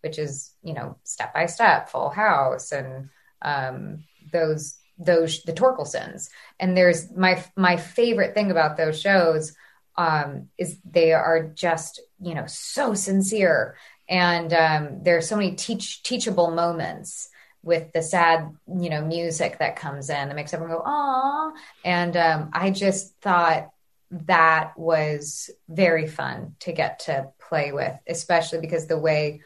which is, you know, step by step, full house and um, those those the Torkelsons. And there's my my favorite thing about those shows um, is they are just, you know, so sincere. And um, there are so many teach teachable moments with the sad, you know, music that comes in that makes everyone go, "Ah!" And um, I just thought that was very fun to get to play with, especially because the way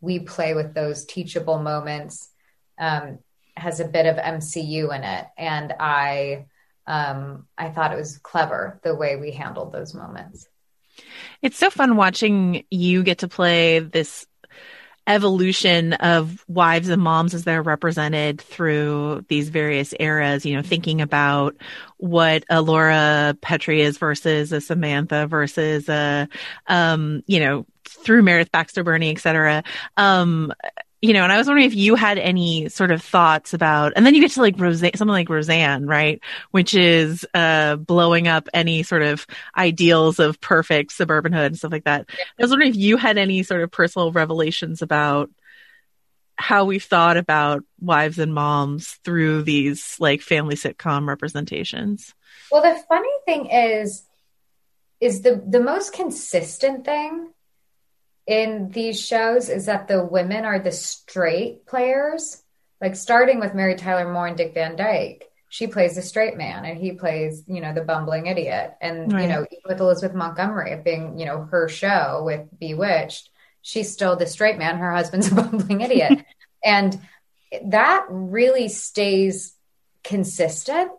we play with those teachable moments um, has a bit of MCU in it, and I um, I thought it was clever the way we handled those moments. It's so fun watching you get to play this evolution of wives and moms as they're represented through these various eras, you know, thinking about what a Laura Petrie is versus a Samantha versus a, um, you know, through Meredith Baxter Birney, et cetera. Um, you know, and I was wondering if you had any sort of thoughts about, and then you get to like Roseanne, something like Roseanne, right? Which is, uh, blowing up any sort of ideals of perfect suburbanhood and stuff like that. I was wondering if you had any sort of personal revelations about how we've thought about wives and moms through these like family sitcom representations. Well, the funny thing is, is the, the most consistent thing in these shows is that the women are the straight players, like starting with Mary Tyler Moore and Dick Van Dyke. She plays the straight man and he plays, you know, the bumbling idiot. And, right. you know, with Elizabeth Montgomery being, you know, her show with Bewitched, she's still the straight man. Her husband's a bumbling idiot. and that really stays consistent.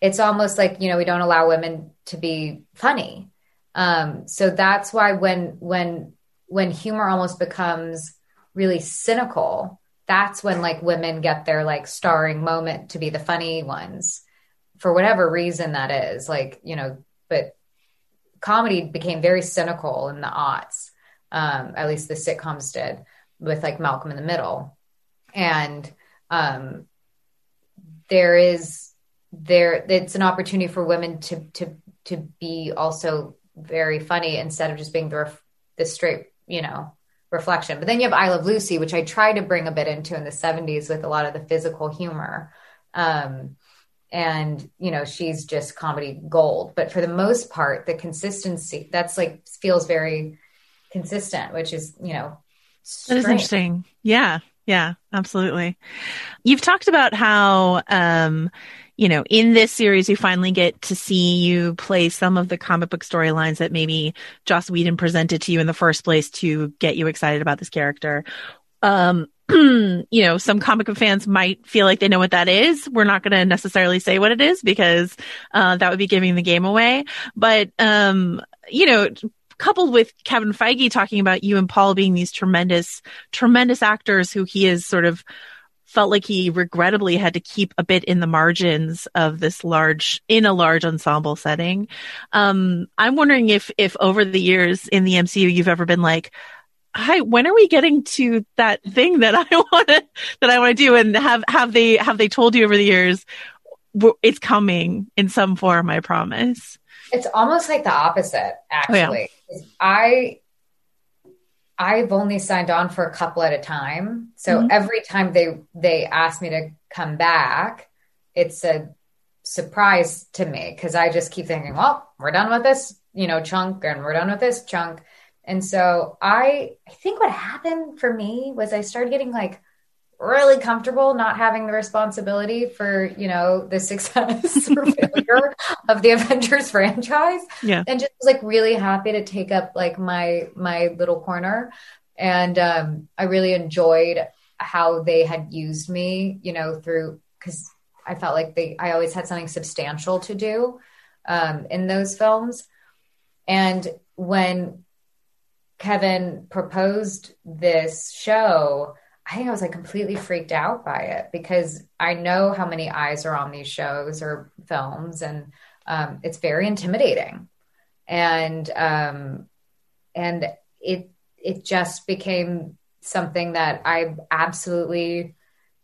It's almost like, you know, we don't allow women to be funny. Um, so that's why when when when humor almost becomes really cynical that's when like women get their like starring moment to be the funny ones. For whatever reason that is like you know but comedy became very cynical in the aughts um at least the sitcoms did with like malcolm in the middle. And um there is there it's an opportunity for women to to to be also very funny instead of just being the the straight you know reflection. But then you have i love lucy which i tried to bring a bit into in the 70s with a lot of the physical humor. Um and you know she's just comedy gold. But for the most part the consistency that's like feels very consistent which is you know that is interesting. Yeah. Yeah absolutely. You've talked about how um you know in this series we finally get to see you play some of the comic book storylines that maybe joss whedon presented to you in the first place to get you excited about this character um you know, some comic book fans might feel like they know what that is. We're not going to necessarily say what it is because uh, that would be giving the game away. But, um, you know, coupled with Kevin Feige talking about you and Paul being these tremendous, tremendous actors who he is sort of felt like he regrettably had to keep a bit in the margins of this large in a large ensemble setting. Um, I'm wondering if if over the years in the MCU you've ever been like, hi, when are we getting to that thing that I want to, that I want to do? And have, have they, have they told you over the years, it's coming in some form, I promise. It's almost like the opposite, actually. Oh, yeah. I, I've only signed on for a couple at a time. So mm-hmm. every time they, they ask me to come back, it's a surprise to me because I just keep thinking, well, we're done with this, you know, chunk and we're done with this chunk. And so I I think what happened for me was I started getting like really comfortable not having the responsibility for, you know, the success or failure of the Avengers franchise. Yeah. And just was like really happy to take up like my my little corner. And um I really enjoyed how they had used me, you know, through because I felt like they I always had something substantial to do um in those films. And when Kevin proposed this show, I think I was like completely freaked out by it because I know how many eyes are on these shows or films, and um, it's very intimidating. And um, and it it just became something that I absolutely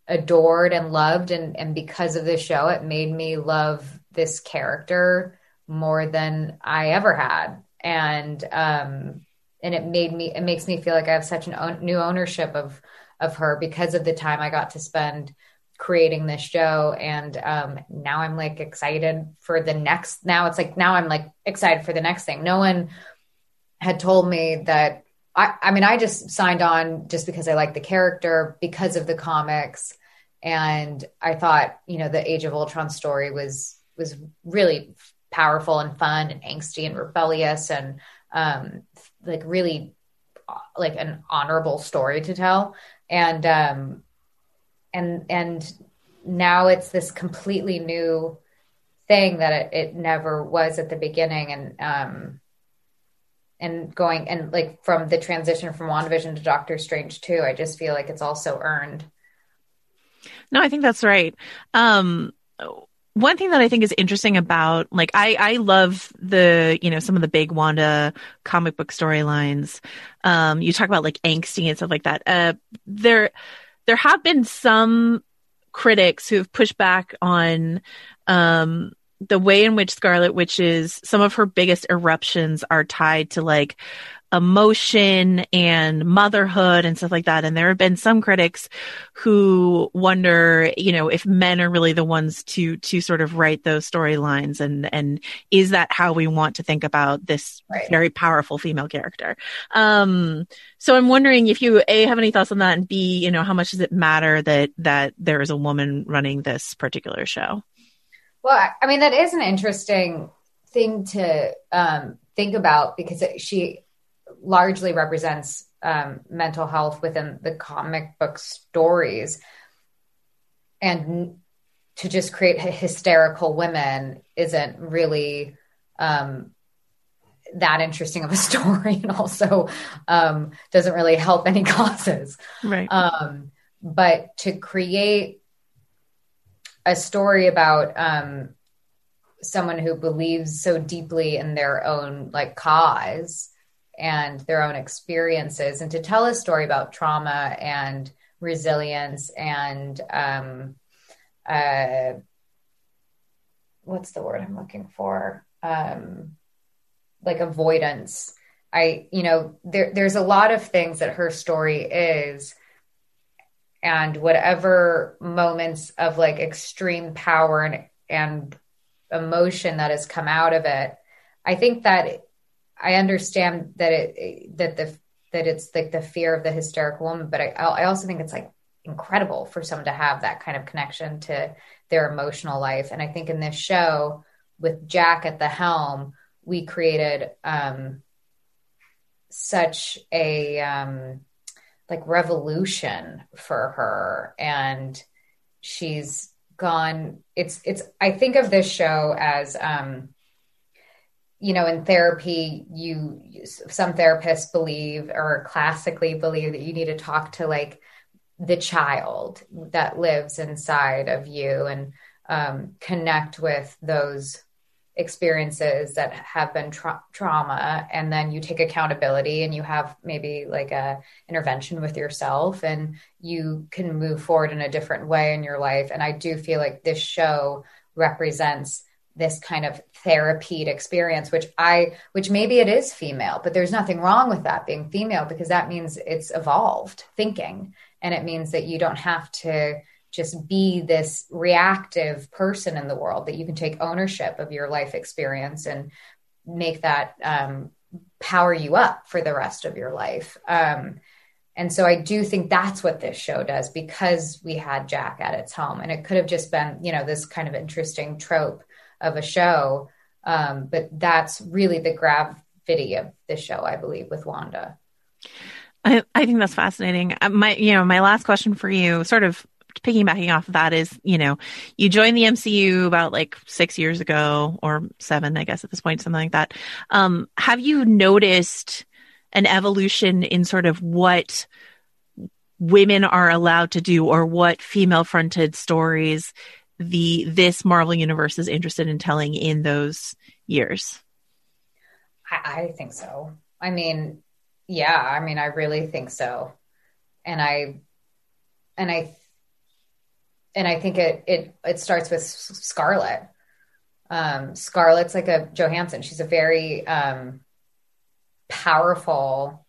adored and loved, and and because of the show, it made me love this character more than I ever had. And um, and it made me it makes me feel like I have such an new ownership of of her because of the time I got to spend creating this show. And um now I'm like excited for the next now it's like now I'm like excited for the next thing. No one had told me that I I mean I just signed on just because I like the character because of the comics. And I thought, you know, the Age of Ultron story was was really powerful and fun and angsty and rebellious and um like really like an honorable story to tell and um and and now it's this completely new thing that it, it never was at the beginning and um and going and like from the transition from WandaVision to Doctor Strange too, I just feel like it's also earned. No, I think that's right. Um one thing that I think is interesting about like I I love the you know some of the big Wanda comic book storylines. Um, you talk about like angsty and stuff like that. Uh, there there have been some critics who have pushed back on um the way in which Scarlet Witch's some of her biggest eruptions are tied to like emotion and motherhood and stuff like that. And there have been some critics who wonder, you know, if men are really the ones to, to sort of write those storylines and, and is that how we want to think about this right. very powerful female character? Um, so I'm wondering if you A, have any thoughts on that and B, you know, how much does it matter that, that there is a woman running this particular show? Well, I mean, that is an interesting thing to um, think about because she largely represents um, mental health within the comic book stories. And to just create hysterical women isn't really um, that interesting of a story and also um, doesn't really help any causes. Right. Um, but to create a story about um, someone who believes so deeply in their own like cause and their own experiences and to tell a story about trauma and resilience and um, uh, what's the word i'm looking for? Um, like avoidance. I you know there, there's a lot of things that her story is and whatever moments of like extreme power and and emotion that has come out of it i think that i understand that it that the that it's like the fear of the hysterical woman but i i also think it's like incredible for someone to have that kind of connection to their emotional life. And i think in this show with Jac at the helm we created um such a um like revolution for her. And she's gone it's it's i think of this show as um you know in therapy you some therapists believe or classically believe that you need to talk to like the child that lives inside of you and um, connect with those experiences that have been tra- trauma. And then you take accountability and you have maybe like a intervention with yourself and you can move forward in a different way in your life. And i do feel like this show represents this kind of therapeutic experience which i which maybe it is female but there's nothing wrong with that being female because that means it's evolved thinking. And it means that you don't have to just be this reactive person in the world that you can take ownership of your life experience and make that um, power you up for the rest of your life. Um, and so i do think that's what this show does because we had Jac at its home and it could have just been you know this kind of interesting trope of a show um, but that's really the gravity of the show i believe with wanda I, I think that's fascinating. Uh, my, you know, my last question for you, sort of piggybacking off of that is, you know, you joined the MCU about like six years ago or seven, I guess at this point, something like that. Um, have you noticed an evolution in sort of what women are allowed to do or what female fronted stories the this Marvel universe is interested in telling in those years? I, I think so. I mean, yeah, I mean, I really think so. And I, and I and I think it it it starts with Scarlett. Um, Scarlett's like a Johansson. She's a very um, powerful,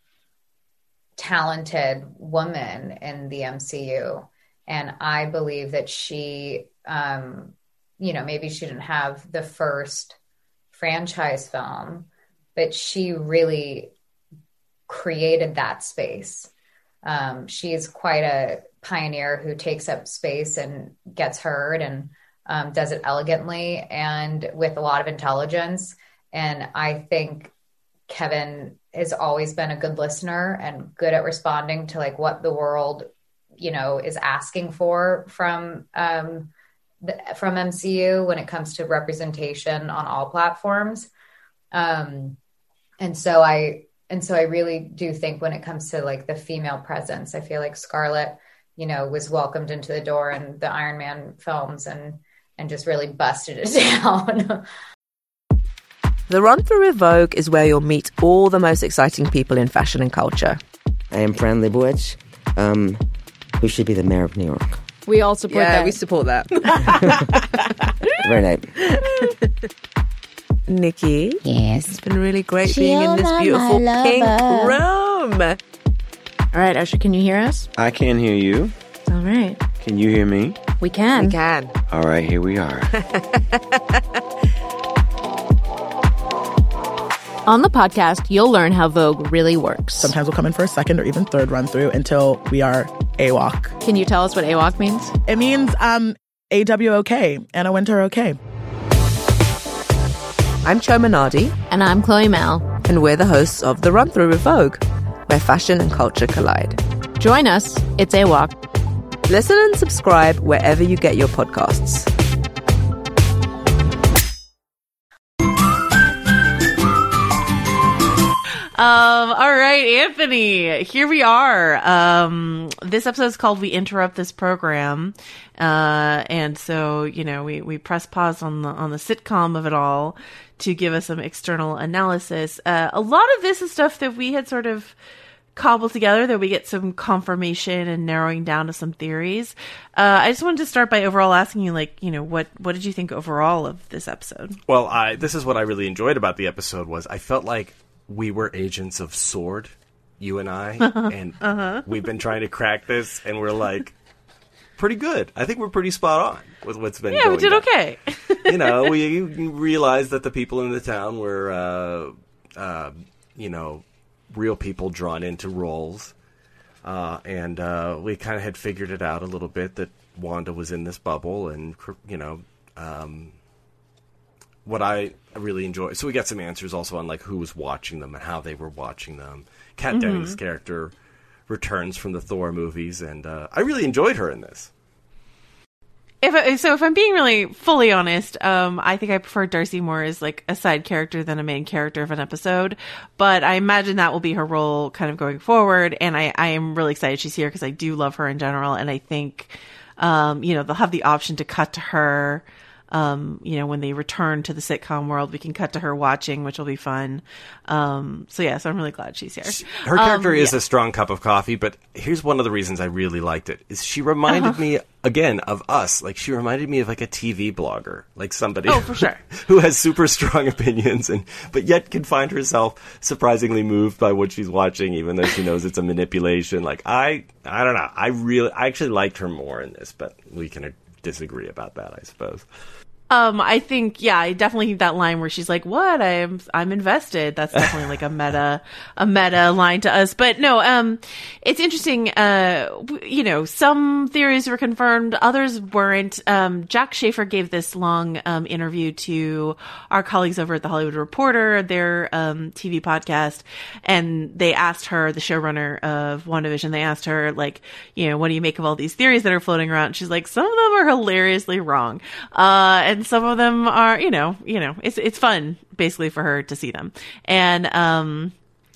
talented woman in the MCU, and I believe that she, um, you know, maybe she didn't have the first franchise film, but she really created that space. Um, she's quite a pioneer who takes up space and gets heard and um, does it elegantly and with a lot of intelligence. And I think Kevin has always been a good listener and good at responding to like what the world, you know, is asking for from um, the, from MCU when it comes to representation on all platforms. Um, and so I and so I really do think when it comes to like the female presence, I feel like Scarlett you know, was welcomed into the door in the Iron Man films and and just really busted it down. the Run Through with Vogue is where you'll meet all the most exciting people in fashion and culture. I am Fran Lebowitz, um, who should be the mayor of New York. We all support yeah, that. we support that. Very nice. Nikki. Yes. It's been really great being in this beautiful pink room. All right, Usher, can you hear us? I can hear you. All right. Can you hear me? We can. We can. All right, here we are. On the podcast, you'll learn how Vogue really works. Sometimes we'll come in for a second or even third run through until we are AWOK. Can you tell us what AWOK means? It means um, AWOK, Anna Wintour OK. I'm Chioma Nnadi. And I'm Chloe Malle. And we're the hosts of The Run Through with Vogue where fashion and culture collide. Join us. It's AWOK. Listen and subscribe wherever you get your podcasts. Um, all right, Anthony, here we are. Um, this episode is called We Interrupt This Program. Uh, and so, you know, we, we press pause on the, on the sitcom of it all to give us some external analysis. Uh, a lot of this is stuff that we had sort of cobbled together that we get some confirmation and narrowing down to some theories. Uh, I just wanted to start by overall asking you, like, you know, what, what did you think overall of this episode? Well, I, this is what I really enjoyed about the episode was I felt like we were agents of Sword, you and I, and Uh-huh. we've been trying to crack this, and we're like pretty good. I think we're pretty spot on with what's been. Yeah, we did down. okay. you know, we realized that the people in the town were, uh, uh, you know, real people drawn into roles, uh, and uh, we kind of had figured it out a little bit that Wanda was in this bubble, and you know. Um, what I really enjoy. So we got some answers also on like who was watching them and how they were watching them. Kat Mhm. Dennings' character returns from the Thor movies, and uh, I really enjoyed her in this. If I, so, if I'm being really fully honest, um, I think I prefer Darcy more as like a side character than a main character of an episode. But I imagine that will be her role kind of going forward. And I, I am really excited she's here because I do love her in general. And I think, um, you know, they'll have the option to cut to her. Um, you know, when they return to the sitcom world, we can cut to her watching, which will be fun. Um, so yeah, so I'm really glad she's here. Her character Um, is yeah. a strong cup of coffee, but here's one of the reasons I really liked it: is she reminded Uh-huh. me again of us. Like she reminded me of like a TV blogger, like somebody Oh, for sure. who has super strong opinions and but yet can find herself surprisingly moved by what she's watching, even though she knows it's a manipulation. Like I, I don't know. I really, I actually liked her more in this, but we can uh, disagree about that, I suppose. Um, I think, yeah, I definitely think that line where she's like, "What? I'm I'm invested." That's definitely like a meta a meta line to us. But no, um, it's interesting. Uh, you know, some theories were confirmed, others weren't. Um, Jac Schaeffer gave this long um interview to our colleagues over at the Hollywood Reporter, their um TV podcast, and they asked her, the showrunner of WandaVision, they asked her like, you know, what do you make of all these theories that are floating around? And she's like, some of them are hilariously wrong. Uh, and some of them are, you know, you know, it's, it's fun basically for her to see them. And, um,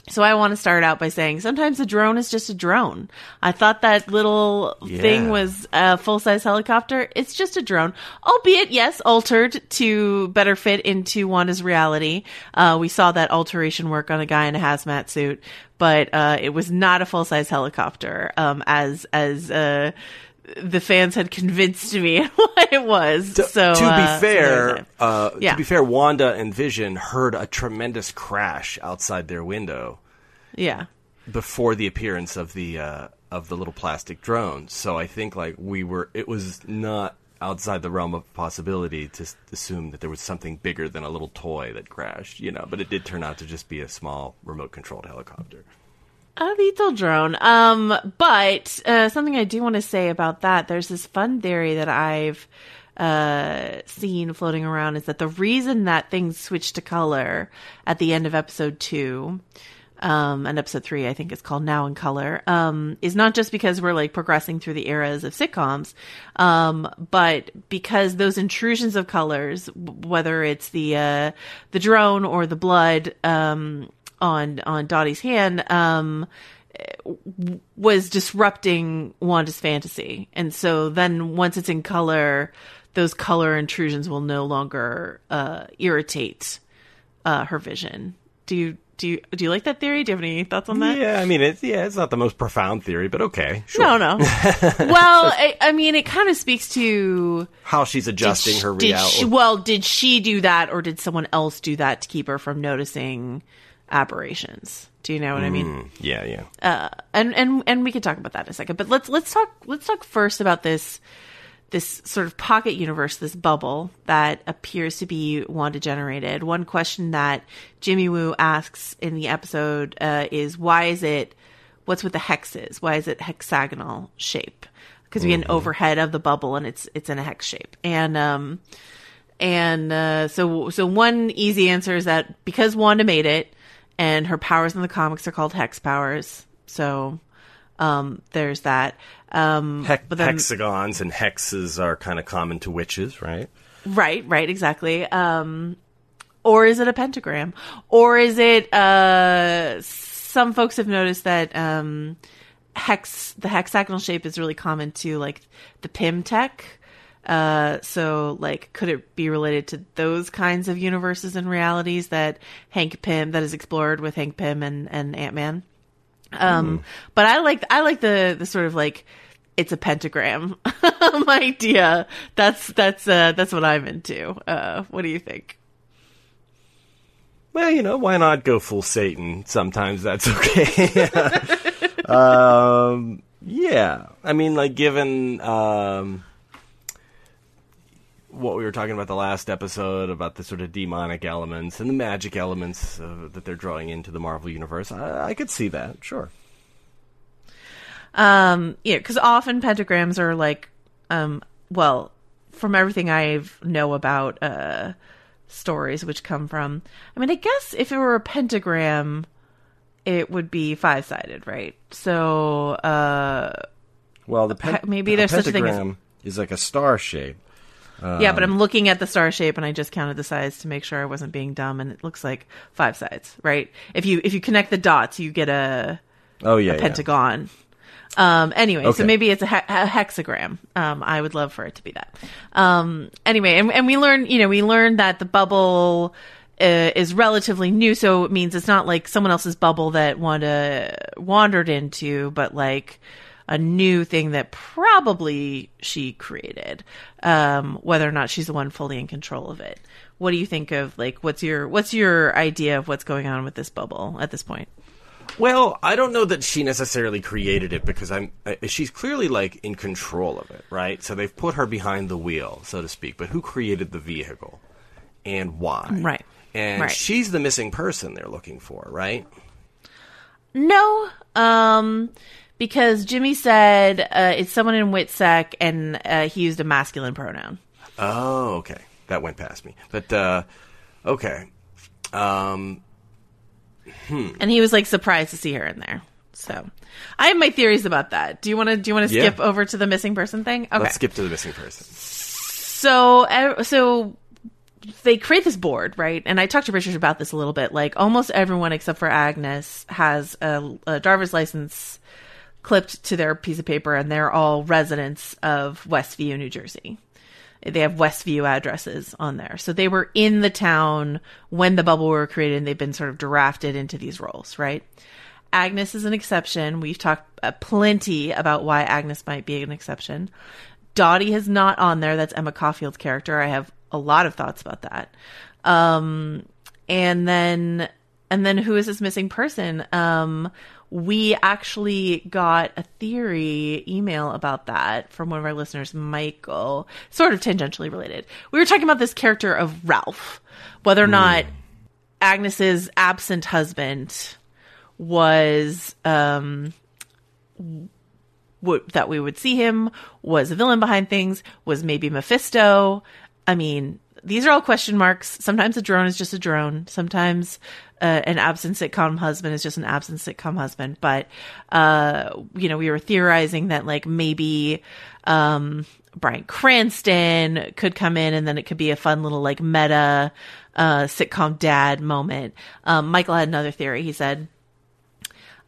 so I want to start out by saying sometimes a drone is just a drone. I thought that little Yeah. thing was a full size helicopter. It's just a drone, albeit yes, altered to better fit into Wanda's reality. Uh, we saw that alteration work on a guy in a hazmat suit, but uh, it was not a full size helicopter. Um, as as uh, the fans had convinced me what it was. so to uh, be fair, uh, Yeah. to be fair, Wanda and Vision heard a tremendous crash outside their window yeah. before the appearance of the uh, of the little plastic drone. So I think like we were, it was not outside the realm of possibility to s- assume that there was something bigger than a little toy that crashed. You know, but it did turn out to just be a small remote controlled helicopter. A little drone. Um, but uh, something I do want to say about that, there's this fun theory that I've uh, seen floating around is that the reason that things switch to color at the end of episode two, um, and episode three, I think it's called Now in Color, um, is not just because we're like progressing through the eras of sitcoms, um, but because those intrusions of colors, whether it's the uh, the drone or the blood, um, on on Dottie's hand um was disrupting Wanda's fantasy. And so then once it's in color, those color intrusions will no longer uh irritate uh her vision. Do you do you do you like that theory? Do you have any thoughts on that? Yeah, I mean, it's yeah, it's not the most profound theory, but okay, sure. No, no. well, I, I mean, it kind of speaks to How she's adjusting did sh- her reality. she- well, did she do that, or did someone else do that to keep her from noticing aberrations? Do you know what I mean? Mm, yeah, yeah. uh, and and and we can talk about that in a second. But let's let's talk let's talk first about this this sort of pocket universe, this bubble that appears to be Wanda generated. One question that Jimmy Woo asks in the episode uh, is why is it what's with the hexes? Why is it hexagonal shape? Because we get an overhead of the bubble and it's it's in a hex shape. And um and uh, so so one easy answer is that because Wanda made it and her powers in the comics are called hex powers. So um there's that. Um but then, hexagons and hexes are kind of common to witches, right? Right, right, exactly. Um, or is it a pentagram? Or is it, uh, some folks have noticed that, um, hex, the hexagonal shape is really common to like the Pym tech. Uh, so like, could it be related to those kinds of universes and realities that Hank Pym, that is explored with Hank Pym and, and Ant-Man? Um, but I like, I like the, the sort of like, it's a pentagram idea. That's, that's, uh, that's what I'm into. Uh, what do you think? Well, you know, why not go full Satan? Sometimes that's okay. um, yeah. I mean, like, given um, what we were talking about the last episode about the sort of demonic elements and the magic elements uh, that they're drawing into the Marvel universe, I, I could see that. Sure. Um, yeah, because often pentagrams are like, um, well, from everything I know about uh, stories which come from, I mean, I guess if it were a pentagram, it would be five sided, right? So, uh, Well, the pen- Pe- maybe there's such a thing as- pentagram is like a star shape. Yeah, but Um, I'm looking at the star shape and I just counted the sides to make sure I wasn't being dumb, and it looks like five sides, right? If you if you connect the dots, you get a Oh, yeah, a yeah. pentagon. Um, anyway, Okay. so maybe it's a, he- a hexagram. Um, I would love for it to be that. Um, anyway, and, and we learned, you know, we learned that the bubble uh, is relatively new, so it means it's not like someone else's bubble that Wanda wandered into, but like a new thing that probably she created. Um, whether or not she's the one fully in control of it. What do you think of like what's your what's your idea of what's going on with this bubble at this point? Well, I don't know that she necessarily created it because I'm. Uh, she's clearly like in control of it, right? So they've put her behind the wheel, so to speak. But who created the vehicle, and why? Right. And Right. she's the missing person they're looking for, right? No, um, because Jimmy said uh, it's someone in Witsec, and uh, he used a masculine pronoun. Oh, okay. That went past me. But uh, okay. Um, hmm. and he was like surprised to see her in there. So, I have my theories about that. Do you want to do you want to Yeah. skip over to the missing person thing? Okay. Let's skip to the missing person. So, so they create this board, right? And I talked to Richard about this a little bit. Like almost everyone except for Agnes has a, a driver's license clipped to their piece of paper, and they're all residents of Westview, New Jersey. They have Westview addresses on there. So they were in the town when the bubble were created, and they've been sort of drafted into these roles, right? Agnes is an exception. We've talked uh, plenty about why Agnes might be an exception. Dottie is not on there. That's Emma Caulfield's character. I have a lot of thoughts about that. Um, and then, and then who is this missing person? Um, we actually got a theory email about that from one of our listeners, Michael, sort of tangentially related. We were talking about this character of Ralph, whether or not Agnes's absent husband was, um, w- that we would see him was a villain behind things was maybe mephisto i mean these are all question marks sometimes a drone is just a drone sometimes uh, an absent sitcom husband is just an absent sitcom husband but uh you know we were theorizing that like maybe um Bryan Cranston could come in and then it could be a fun little like meta uh sitcom dad moment. Um Michael had another theory. He said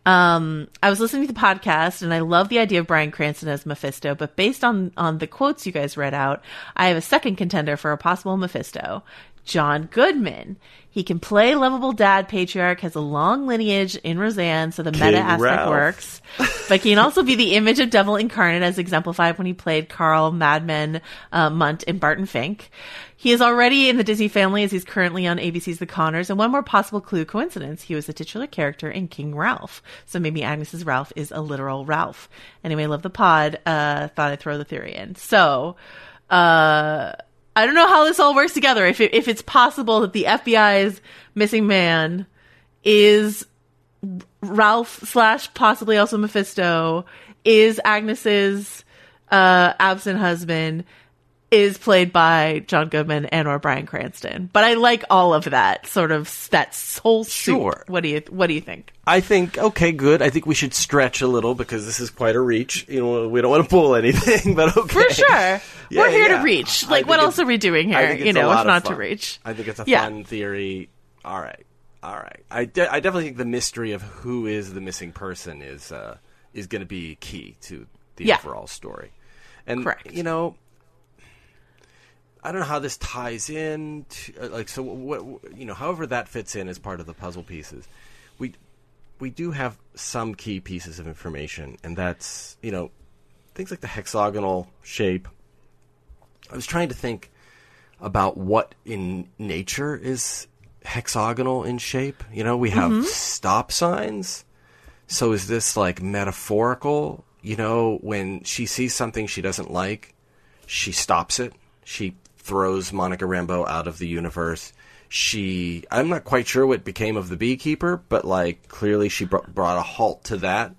um, I was listening to the podcast and I love the idea of Bryan Cranston as Mephisto, but based on, on the quotes you guys read out, I have a second contender for a possible Mephisto. John Goodman. He can play lovable dad patriarch, has a long lineage in Roseanne, so the meta aspect Ralph. works. But he can also be the image of devil incarnate as exemplified when he played Karl Madman uh, Mundt in Barton Fink. He is already in the Disney family as he's currently on ABC's The Connors. And one more possible clue coincidence, he was the titular character in King Ralph. So maybe Agnes's Ralph is a literal Ralph. Anyway, love the pod. Uh, thought I'd throw the theory in. So, uh, I don't know how this all works together. If it, if it's possible that the FBI's missing man is Ralph slash possibly also Mephisto, is Agnes's uh, absent husband. Is played by John Goodman and or Bryan Cranston. But I like all of that sort of that whole suit. Sure. What do you What do you think? I think okay, good. I think we should stretch a little because this is quite a reach. You know, we don't want to pull anything, but okay. For sure, Yeah, we're here yeah. to reach. Like, what else are we doing here? You know, if not to reach. I think it's a Yeah. fun theory. All right, all right. I, de- I definitely think the mystery of who is the missing person is uh, is going to be key to the overall story. And Correct. you know, I don't know how this ties in. To, uh, like, so what? You know, however that fits in as part of the puzzle pieces, we we do have some key pieces of information, and that's you know things like the hexagonal shape. I was trying to think about what in nature is hexagonal in shape. You know, we have Mhm. stop signs. So is this like metaphorical? You know, when she sees something she doesn't like, she stops it. She throws Monica Rambeau out of the universe. She, I'm not quite sure what became of the beekeeper, but like clearly she br- brought a halt to that.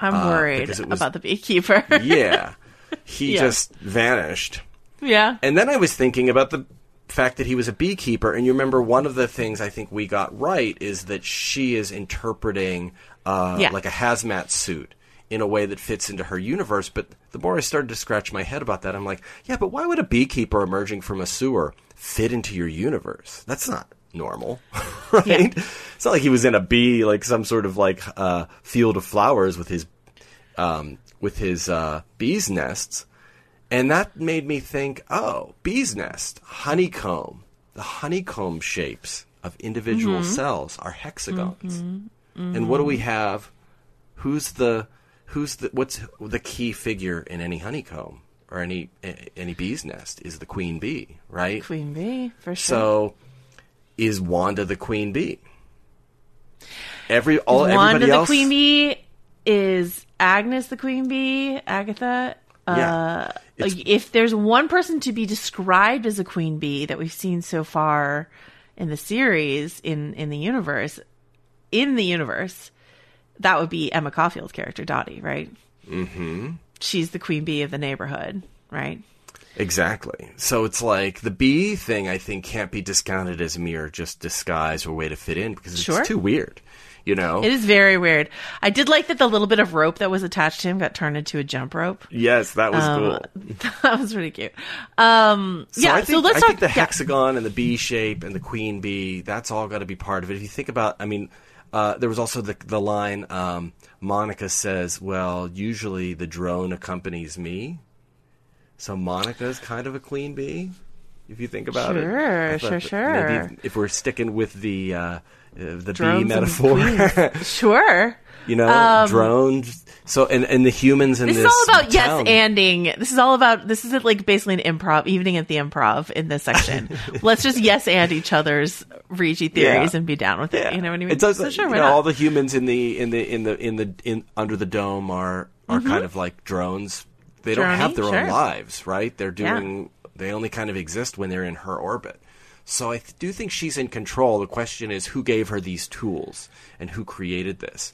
I'm uh, worried was- about the beekeeper. yeah, he Yeah. just vanished. yeah. And then I was thinking about the fact that he was a beekeeper. And you remember one of the things I think we got right is that she is interpreting uh, Yeah. like a hazmat suit in a way that fits into her universe. But the more I started to scratch my head about that, I'm like, yeah, but why would a beekeeper emerging from a sewer fit into your universe? That's not normal, right? It's not like he was in a bee, like some sort of like uh, field of flowers with his um, with his uh, bees nests. And that made me think, oh, bees nest, honeycomb. The honeycomb shapes of individual Mhm. cells are hexagons. Mhm. And what do we Mhm. have? Who's the who's the what's the key figure in any honeycomb or any any bee's nest is the queen bee, right? Queen bee, for sure. So is Wanda the queen bee? Every all Is Wanda everybody the else queen bee? Is Agnes the queen bee? Agatha? Yeah. Uh, if there's one person to be described as a queen bee that we've seen so far in the series, in in the universe, in the universe, that would be Emma Caulfield's character Dottie, right? Mm-hmm. She's the queen bee of the neighborhood, right? Exactly. So it's like the bee thing. I think can't be discounted as mere just disguise or way to fit in because it's Sure. too weird. You know. It is very weird. I did like that the little bit of rope that was attached to him got turned into a jump rope. Yes, that was Um, cool. That was pretty cute. Um, So yeah, I think, so let's I talk. think the yeah. hexagon and the bee shape and the queen bee, that's all got to be part of it. If you think about, I mean, uh, there was also the the line um, Monica says, "Well, usually the drone accompanies me." So Monica's kind of a queen bee, if you think about it. Sure, sure, sure. Maybe if we're sticking with the uh, uh, the Drones bee metaphor. Sure. You know, Um, drones. So and and the humans in This this, is all about yes anding. This is all about this is like basically an improv evening at the improv in this section. Let's just yes and each other's reachy theories Yeah. and be down with it. You know what I mean? So sure, you know, all the humans in the in the in the in the in under the dome are are Mhm. kind of like drones. They don't have their sure. own lives, right? They're Yeah. doing. They only kind of exist when they're in her orbit. So I do think she's in control. The question is who gave her these tools and who created this.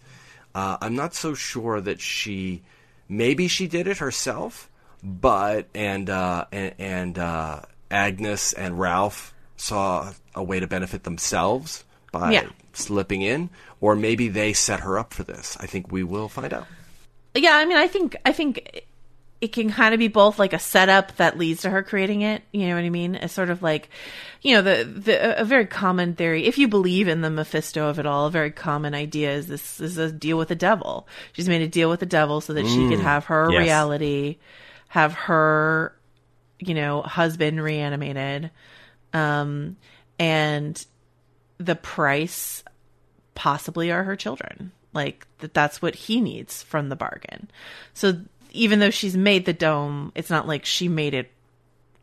Uh, I'm not so sure that she. Maybe she did it herself, but and uh, and, and uh, Agnes and Ralph saw a way to benefit themselves by Yeah. slipping in, or maybe they set her up for this. I think we will find out. Yeah, I mean, I think I think it can kind of be both like a setup that leads to her creating it. You know what I mean? It's sort of like, you know, the the a very common theory. If you believe in the Mephisto of it all, a very common idea is this is a deal with the devil. She's made a deal with the devil so that she could Mm, have her yes. reality, have her, you know, husband reanimated, um, and the price possibly are her children. Like that that's what he needs from the bargain. So even though she's made the dome, it's not like she made it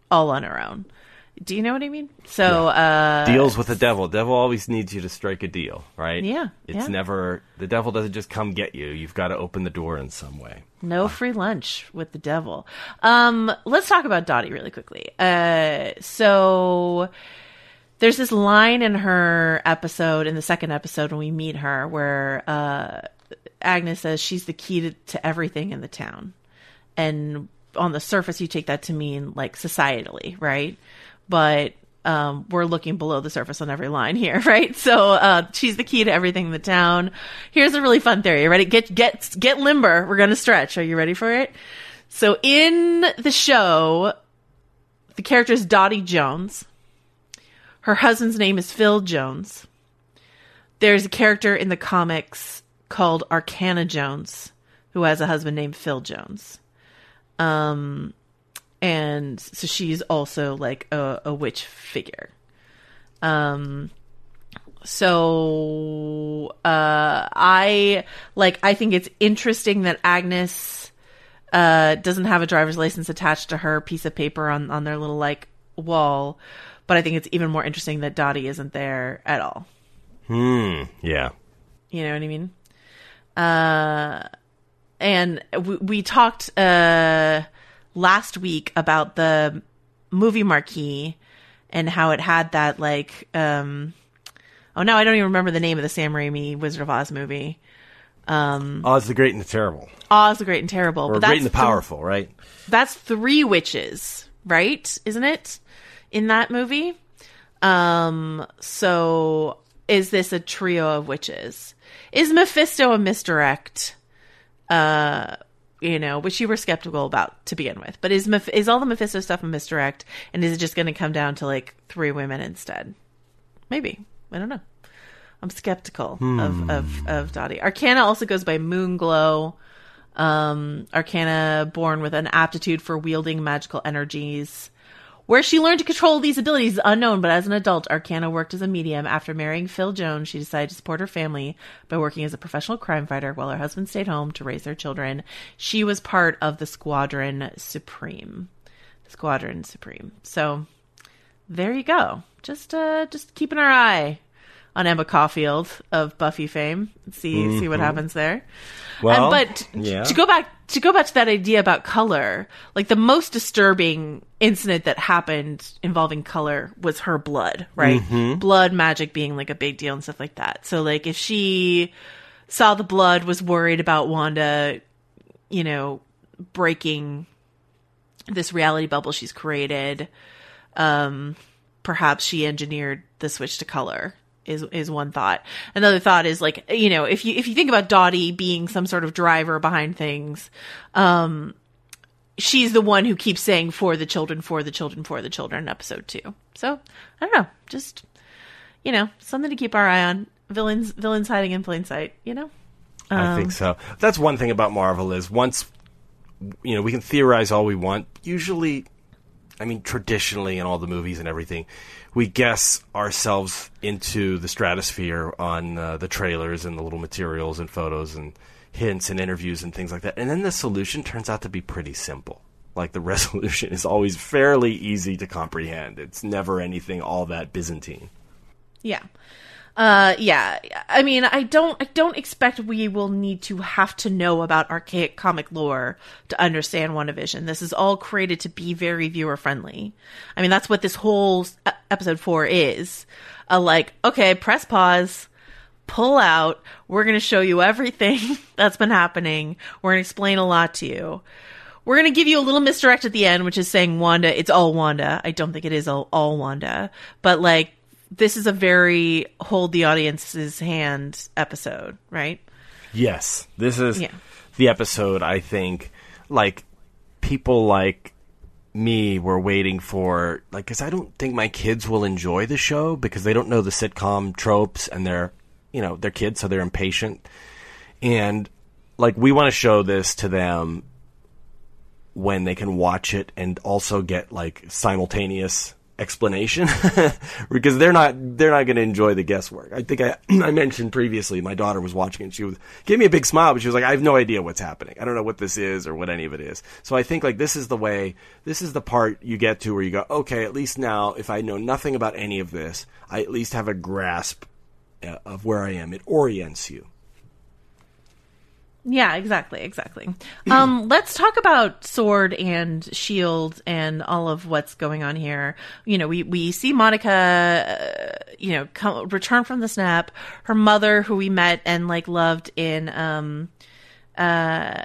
all on her own. Do you know what I mean? So uh Deals with the devil. Devil always needs you to strike a deal, right? Yeah, It's yeah. never the devil doesn't just come get you. You've got to open the door in some way. No free lunch with the devil. Um, let's talk about Dottie really quickly. Uh, so there's this line in her episode, in the second episode when we meet her, where uh, Agnes says she's the key to, to everything in the town. And on the surface you take that to mean like societally, right? But um, we're looking below the surface on every line here, right? So uh, she's the key to everything in the town. Here's a really fun theory. Ready? Get get get limber. We're gonna stretch. Are you ready for it? So in the show, the character is Dottie Jones. Her husband's name is Phil Jones. There's a character in the comics called Arcana Jones who has a husband named Phil Jones. Um, and so she's also like a, a witch figure. Um, so uh, I like. I think it's interesting that Agnes uh, doesn't have a driver's license attached to her piece of paper on on their little like wall. But I think it's even more interesting that Dottie isn't there at all. Hmm. Yeah. You know what I mean? Uh, and we, we talked uh, last week about the movie marquee and how it had that like um oh no I don't even remember the name of the Sam Raimi Wizard of Oz movie. Um, Oz the Great and the Terrible. Oz the Great and Terrible, Or but Great that's and the th- Powerful, right? that's three witches, right? Isn't it in that movie? Um, so is this a trio of witches? Is Mephisto a misdirect? Uh, you know, which you were skeptical about to begin with, but is Meph- is all the Mephisto stuff a misdirect, and is it just going to come down to like three women instead? Maybe I don't know. I'm skeptical of, of of Dottie. Arcana also goes by Moonglow. Um, Arcana born with an aptitude for wielding magical energies. Where she learned to control these abilities is unknown, but as an adult, Arcana worked as a medium. After marrying Phil Jones, she decided to support her family by working as a professional crime fighter while her husband stayed home to raise their children. She was part of the Squadron Supreme. The Squadron Supreme. So there you go. Just uh just keeping our eye on Emma Caulfield of Buffy fame. See see what Mhm. happens there. Well, and, but yeah. to go back to go back to that idea about color, like the most disturbing incident that happened involving color was her blood, right? Mhm. Blood magic being like a big deal and stuff like that. So like if she saw the blood, was worried about Wanda, you know, breaking this reality bubble she's created, um, perhaps she engineered the switch to color is is one thought. Another thought is like you know if you if you think about Dottie being some sort of driver behind things, um, she's the one who keeps saying for the children, for the children, for the children in episode two. So I don't know, just you know something to keep our eye on. Villains villains hiding in plain sight. You know. I Um, think so. That's one thing about Marvel is once you know we can theorize all we want. Usually, I mean, traditionally in all the movies and everything, we guess ourselves into the stratosphere on uh, the trailers and the little materials and photos and hints and interviews and things like that. And then the solution turns out to be pretty simple. Like the resolution is always fairly easy to comprehend. It's never anything all that Byzantine. Yeah. Uh yeah. I mean, I don't I don't expect we will need to have to know about archaic comic lore to understand WandaVision. This is all created to be very viewer friendly. I mean, that's what this whole episode 4 is. A like, okay, press pause, pull out. We're going to show you everything that's been happening. We're going to explain a lot to you. We're going to give you a little misdirect at the end, which is saying Wanda, it's all Wanda. I don't think it is all, all Wanda, but like, this is a very hold the audience's hand episode, right? Yes, this is Yeah. the episode. I think like people like me were waiting for like because I don't think my kids will enjoy the show because they don't know the sitcom tropes and they're you know they're kids so they're impatient and like we want to show this to them when they can watch it and also get like simultaneous explanation because they're not they're not going to enjoy the guesswork. I think I I mentioned previously my daughter was watching and she was gave me a big smile but she was like I have no idea what's happening. I don't know what this is or what any of it is. So I think like this is the way this is the part you get to where you go okay at least now if I know nothing about any of this I at least have a grasp uh, of where I am. It orients you. Yeah, exactly, exactly. Um, let's talk about sword and shield and all of what's going on here. You know, we we see Monica, uh, you know, come, return from the snap. Her mother, who we met and like loved in um, uh,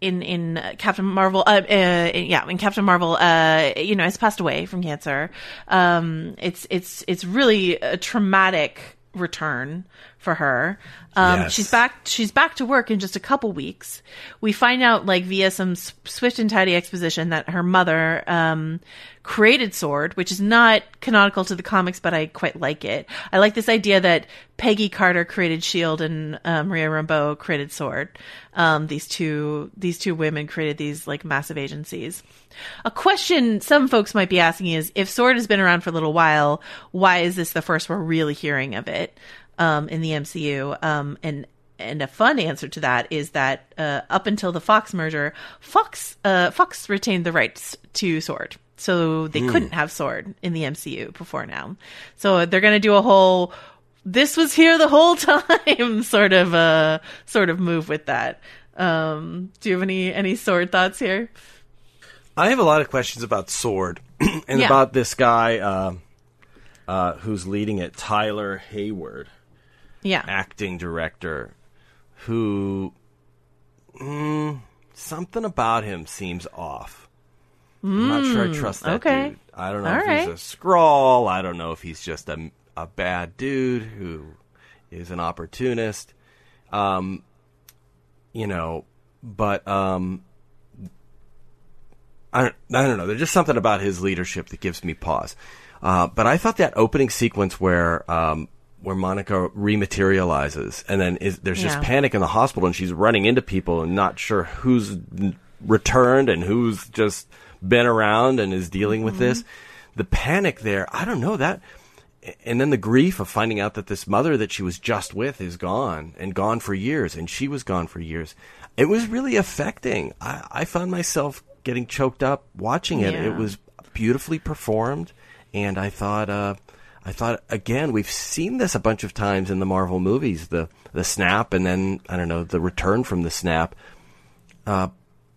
in in Captain Marvel, uh, uh, yeah, in Captain Marvel, uh, you know, has passed away from cancer. Um, it's it's it's really a traumatic return for her. Um, Yes. she's back. She's back to work in just a couple weeks. We find out, like via some swift and tidy exposition, that her mother um, created Sword, which is not canonical to the comics, but I quite like it. I like this idea that Peggy Carter created Shield and uh, Maria Rambeau created Sword. Um, these two these two women created these like massive agencies. A question some folks might be asking is if Sword has been around for a little while, why is this the first we're really hearing of it um, in the MCU? Um, and and a fun answer to that is that uh, up until the Fox merger, Fox uh, Fox retained the rights to Sword, so they Hmm. couldn't have Sword in the MCU before now. So they're going to do a whole "this was here the whole time" sort of uh sort of move with that. Um, do you have any any Sword thoughts here? I have a lot of questions about Sword and Yeah. about this guy uh, uh, who's leading it, Tyler Hayward, Yeah. acting director, who mm, something about him seems off. I'm not sure I Mm, trust that okay. dude. I don't know All if right. he's a Skrull. I don't know if he's just a, a bad dude who is an opportunist. Um, you know, but um, I don't, I don't know. There's just something about his leadership that gives me pause. Uh, but I thought that opening sequence where um, where Monica rematerializes and then is, there's just Yeah. panic in the hospital and she's running into people and not sure who's returned and who's just been around and is dealing with this. The panic there, I don't know that. And then the grief of finding out that this mother that she was just with is gone and gone for years, and she was gone for years. It was really affecting. I, I found myself getting choked up watching it. Yeah. It was beautifully performed, and I thought, uh, I thought again, we've seen this a bunch of times in the Marvel movies. The the snap, and then I don't know the return from the snap. Uh,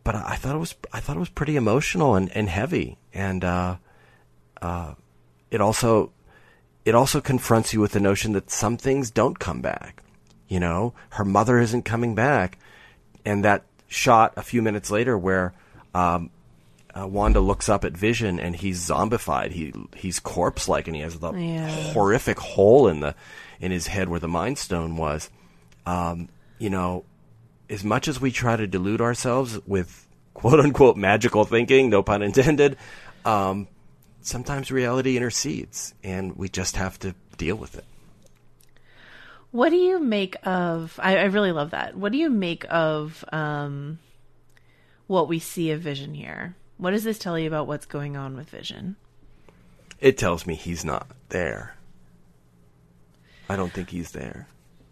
but I thought it was I thought it was pretty emotional and, and heavy, and uh, uh, it also it also confronts you with the notion that some things don't come back. You know, her mother isn't coming back, and that shot a few minutes later where um, uh, Wanda looks up at Vision and he's zombified. He he's corpse like, and he has the Yeah. horrific hole in the in his head where the Mind Stone was. Um, you know, as much as we try to delude ourselves with quote unquote magical thinking, no pun intended, um, sometimes reality intercedes and we just have to deal with it. What do you make of? I, I really love that. What do you make of um, what we see of Vision here? What does this tell you about what's going on with Vision? It tells me he's not there. I don't think he's there.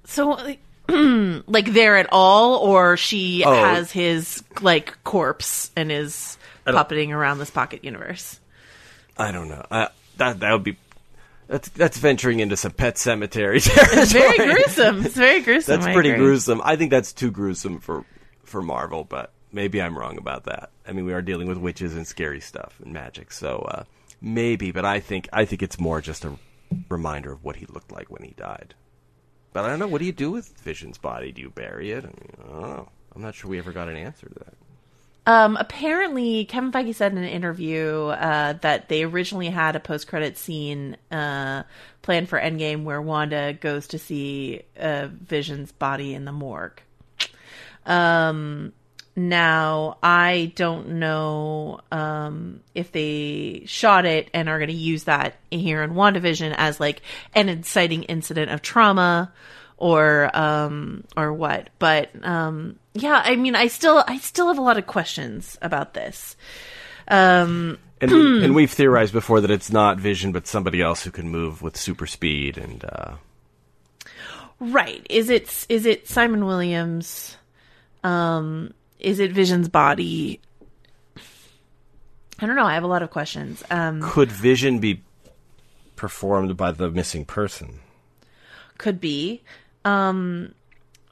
So, like, like there at all, or she Oh. has his like corpse and is puppeting around this pocket universe. I don't know. I, that that would be that's that's venturing into some pet cemetery territory. It's very gruesome. It's very gruesome. That's I pretty agree. gruesome. I think that's too gruesome for for Marvel, but maybe I'm wrong about that. I mean, we are dealing with witches and scary stuff and magic, so uh, maybe. But I think I think it's more just a reminder of what he looked like when he died. But I don't know. What do you do with Vision's body? Do you bury it? I, mean, I don't know. I'm not sure we ever got an answer to that. Um, apparently, Kevin Feige said in an interview uh, that they originally had a post-credit scene uh, planned for Endgame where Wanda goes to see uh, Vision's body in the morgue. Um, now, I don't know um, if they shot it and are going to use that here in WandaVision as like an inciting incident of trauma or um or what. But um yeah i mean i still i still have a lot of questions about this. Um And, we, and we've theorized before that it's not Vision, but somebody else who can move with super speed. And uh, right. Is it is it simon williams um is it vision's body? I don't know. I have a lot of questions. Um could Vision be performed by the missing person? could be. Um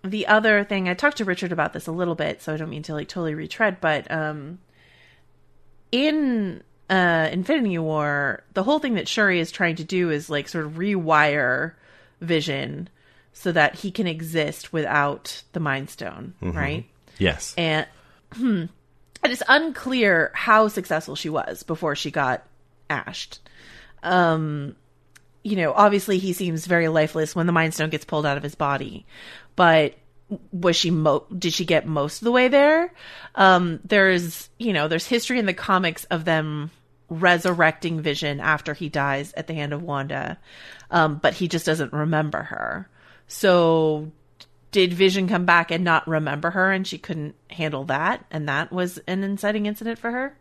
the other thing i talked to richard about this a little bit so i don't mean to like totally retread but um in uh infinity war the whole thing that shuri is trying to do is like sort of rewire vision so that he can exist without the mind stone Mhm. right Yes. and hmm, it is unclear how successful she was before she got ashed. Um, you know, obviously he seems very lifeless when the Mind Stone gets pulled out of his body, but was she mo did she get most of the way there? Um, there's you know there's history in the comics of them resurrecting Vision after he dies at the hand of Wanda, um, but he just doesn't remember her. So did Vision come back and not remember her, and she couldn't handle that, and that was an inciting incident for her?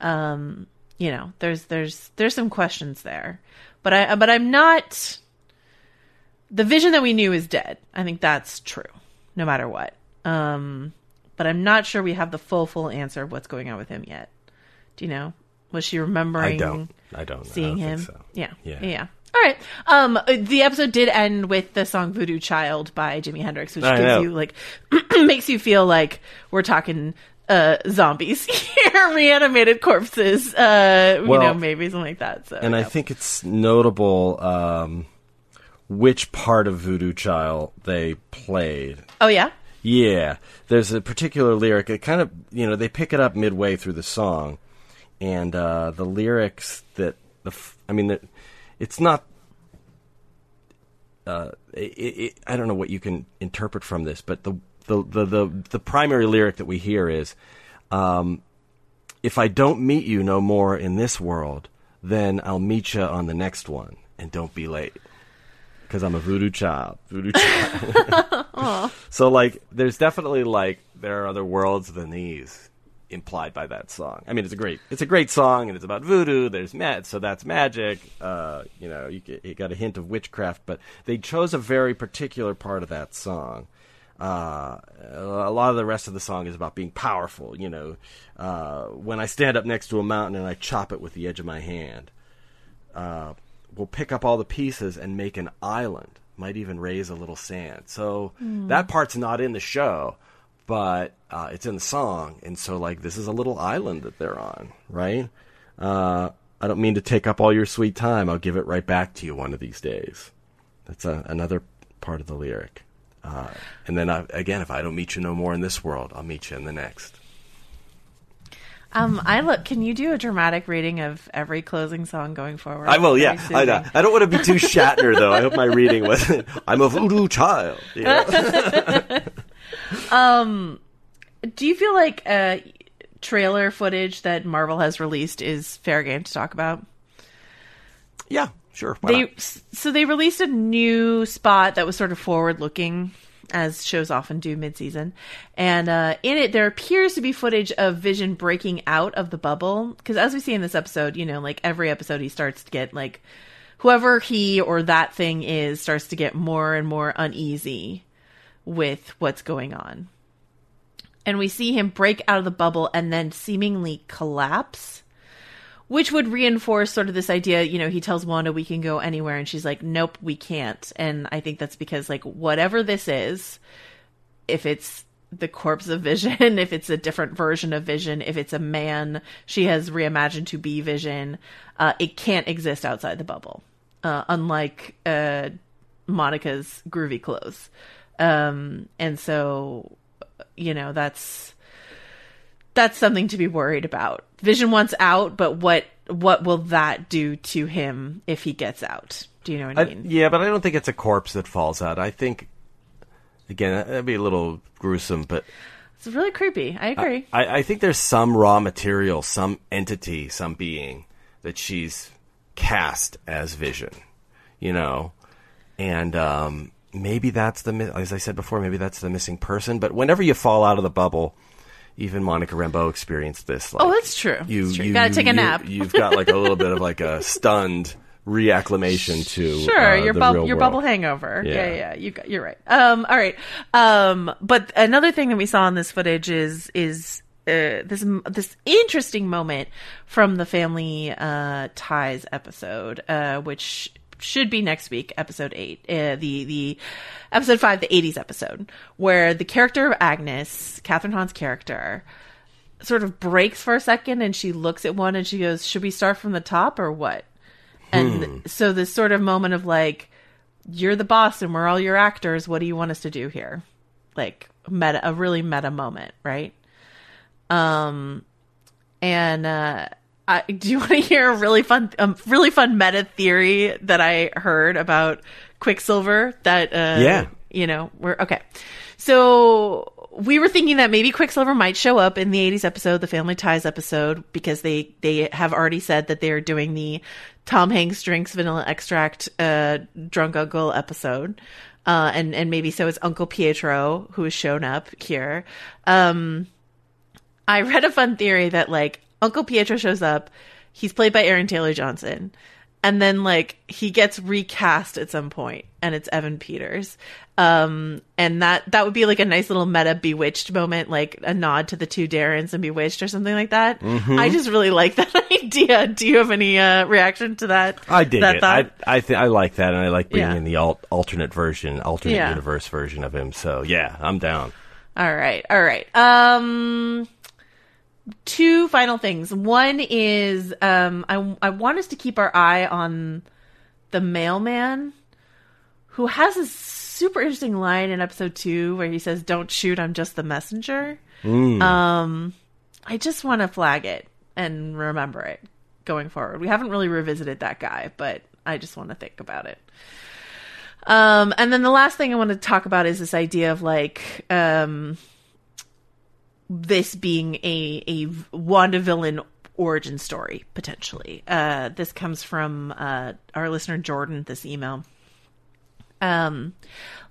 Um, you know, there's there's there's some questions there, but I but I'm not. The Vision that we knew is dead. I think that's true, no matter what. Um, but I'm not sure we have the full full answer of what's going on with him yet. Do you know? Was she remembering? I don't. I don't. Seeing I don't him. think so. Yeah. Yeah. Yeah. All right. Um, the episode did end with the song "Voodoo Child" by Jimi Hendrix, which I gives know. you like makes you feel like we're talking uh zombies here, reanimated corpses. Uh, you know, maybe something like that. So, and I think it's notable um, which part of Voodoo Child they played. oh yeah. Yeah, there's a particular lyric. It kind of, you know, they pick it up midway through the song, and uh, the lyrics that the, f- I mean, the, it's not. Uh, it, it, I don't know what you can interpret from this, but the the the the, the primary lyric that we hear is, um, "If I don't meet you no more in this world, then I'll meet you on the next one, and don't be late." Because I'm a voodoo child. Voodoo child. So like, there's definitely like there are other worlds than these implied by that song. I mean, it's a great it's a great song, and it's about voodoo. There's ma- so that's magic. Uh, you know, you, get, you got a hint of witchcraft, but they chose a very particular part of that song. Uh, a lot of the rest of the song is about being powerful. You know, uh, when I stand up next to a mountain and I chop it with the edge of my hand, uh, we'll pick up all the pieces and make an island. Might even raise a little sand. So Hmm. that part's not in the show, but uh, it's in the song. And so, like, this is a little island that they're on, right? Uh, I don't mean to take up all your sweet time. I'll give it right back to you one of these days. That's a, another part of the lyric. Uh, and then I, again, if I don't meet you no more in this world, I'll meet you in the next. Um, I look. Can you do a dramatic reading of every closing song going forward? I will, yeah. I, soothing. I don't want to be too Shatner, though. I hope my reading wasn't. I'm a voodoo child. you know? um, do you feel like uh, trailer footage that Marvel has released is fair game to talk about? Yeah, sure. They not? so they released a new spot that was sort of forward looking, as shows often do mid season, and uh, in it there appears to be footage of Vision breaking out of the bubble because as we see in this episode, you know, like every episode he starts to get like whoever he or that thing is starts to get more and more uneasy with what's going on. And we see him break out of the bubble and then seemingly collapse, which would reinforce sort of this idea. You know, he tells Wanda we can go anywhere, and she's like, nope, we can't. And I think that's because, like, whatever this is, if it's the corpse of Vision, if it's a different version of Vision, if it's a man she has reimagined to be Vision, uh, it can't exist outside the bubble. Uh, unlike uh, Monica's groovy clothes. Um, and so, you know, that's that's something to be worried about. Vision wants out, but what what will that do to him if he gets out? Do you know what I I- mean? yeah, but I don't think it's a corpse that falls out. I think, again, that'd be a little gruesome, but It's really creepy. I agree. I, I think there's some raw material, some entity, some being that she's cast as Vision, you know, and um, maybe that's the as I said before, maybe that's the missing person. But whenever you fall out of the bubble, even Monica Rambeau experienced this. Like, oh, that's true. you, That's true. you gotta take a nap. You've got like a little bit of like a stunned reacclimation to Sure, uh, your bubble, your world. bubble hangover. Yeah, Yeah. yeah, yeah. You got, you're right. Um, all right. Um, but another thing that we saw in this footage is is uh, this this interesting moment from the Family uh, Ties episode, uh, which should be next week, episode eight, uh, the the episode five, the '80s episode, where the character of Agnes, Kathryn Hahn's character, sort of breaks for a second, and she looks at one and she goes, "Should we start from the top or what?" And Hmm. so this sort of moment of like, you're the boss and we're all your actors. What do you want us to do here? Like meta, a really meta moment, right? Um, and uh, I, do you want to hear a really fun, um, really fun meta theory that I heard about Quicksilver? That uh, Yeah. you know, we're okay. So we were thinking that maybe Quicksilver might show up in the 80s episode, the Family Ties episode, because they they have already said that they're doing the Tom Hanks drinks vanilla extract uh, drunk uncle episode. Uh, and and maybe so is Uncle Pietro who has shown up here. Um, I read a fun theory that like Uncle Pietro shows up, he's played by Aaron Taylor Johnson, and then like he gets recast at some point, and it's Evan Peters. Um, and that that would be like a nice little meta Bewitched moment, like a nod to the two Darrens and Bewitched or something like that. Mhm. I just really like that idea. Do you have any uh, reaction to that? I dig that it. thought? I I, th- I like that, and I like being Yeah. in the alt- alternate version, alternate Yeah. universe version of him. So yeah, I'm down. All right. All right. Um two final things. One is um I I want us to keep our eye on the mailman who has a super interesting line in episode 2 where he says don't shoot I'm just the messenger. Mm. Um I just want to flag it and remember it going forward. We haven't really revisited that guy, but I just want to think about it. Um, and then the last thing I want to talk about is this idea of like um, this being a a Wanda villain origin story potentially. Uh, this comes from uh, our listener Jordan. This email. Um,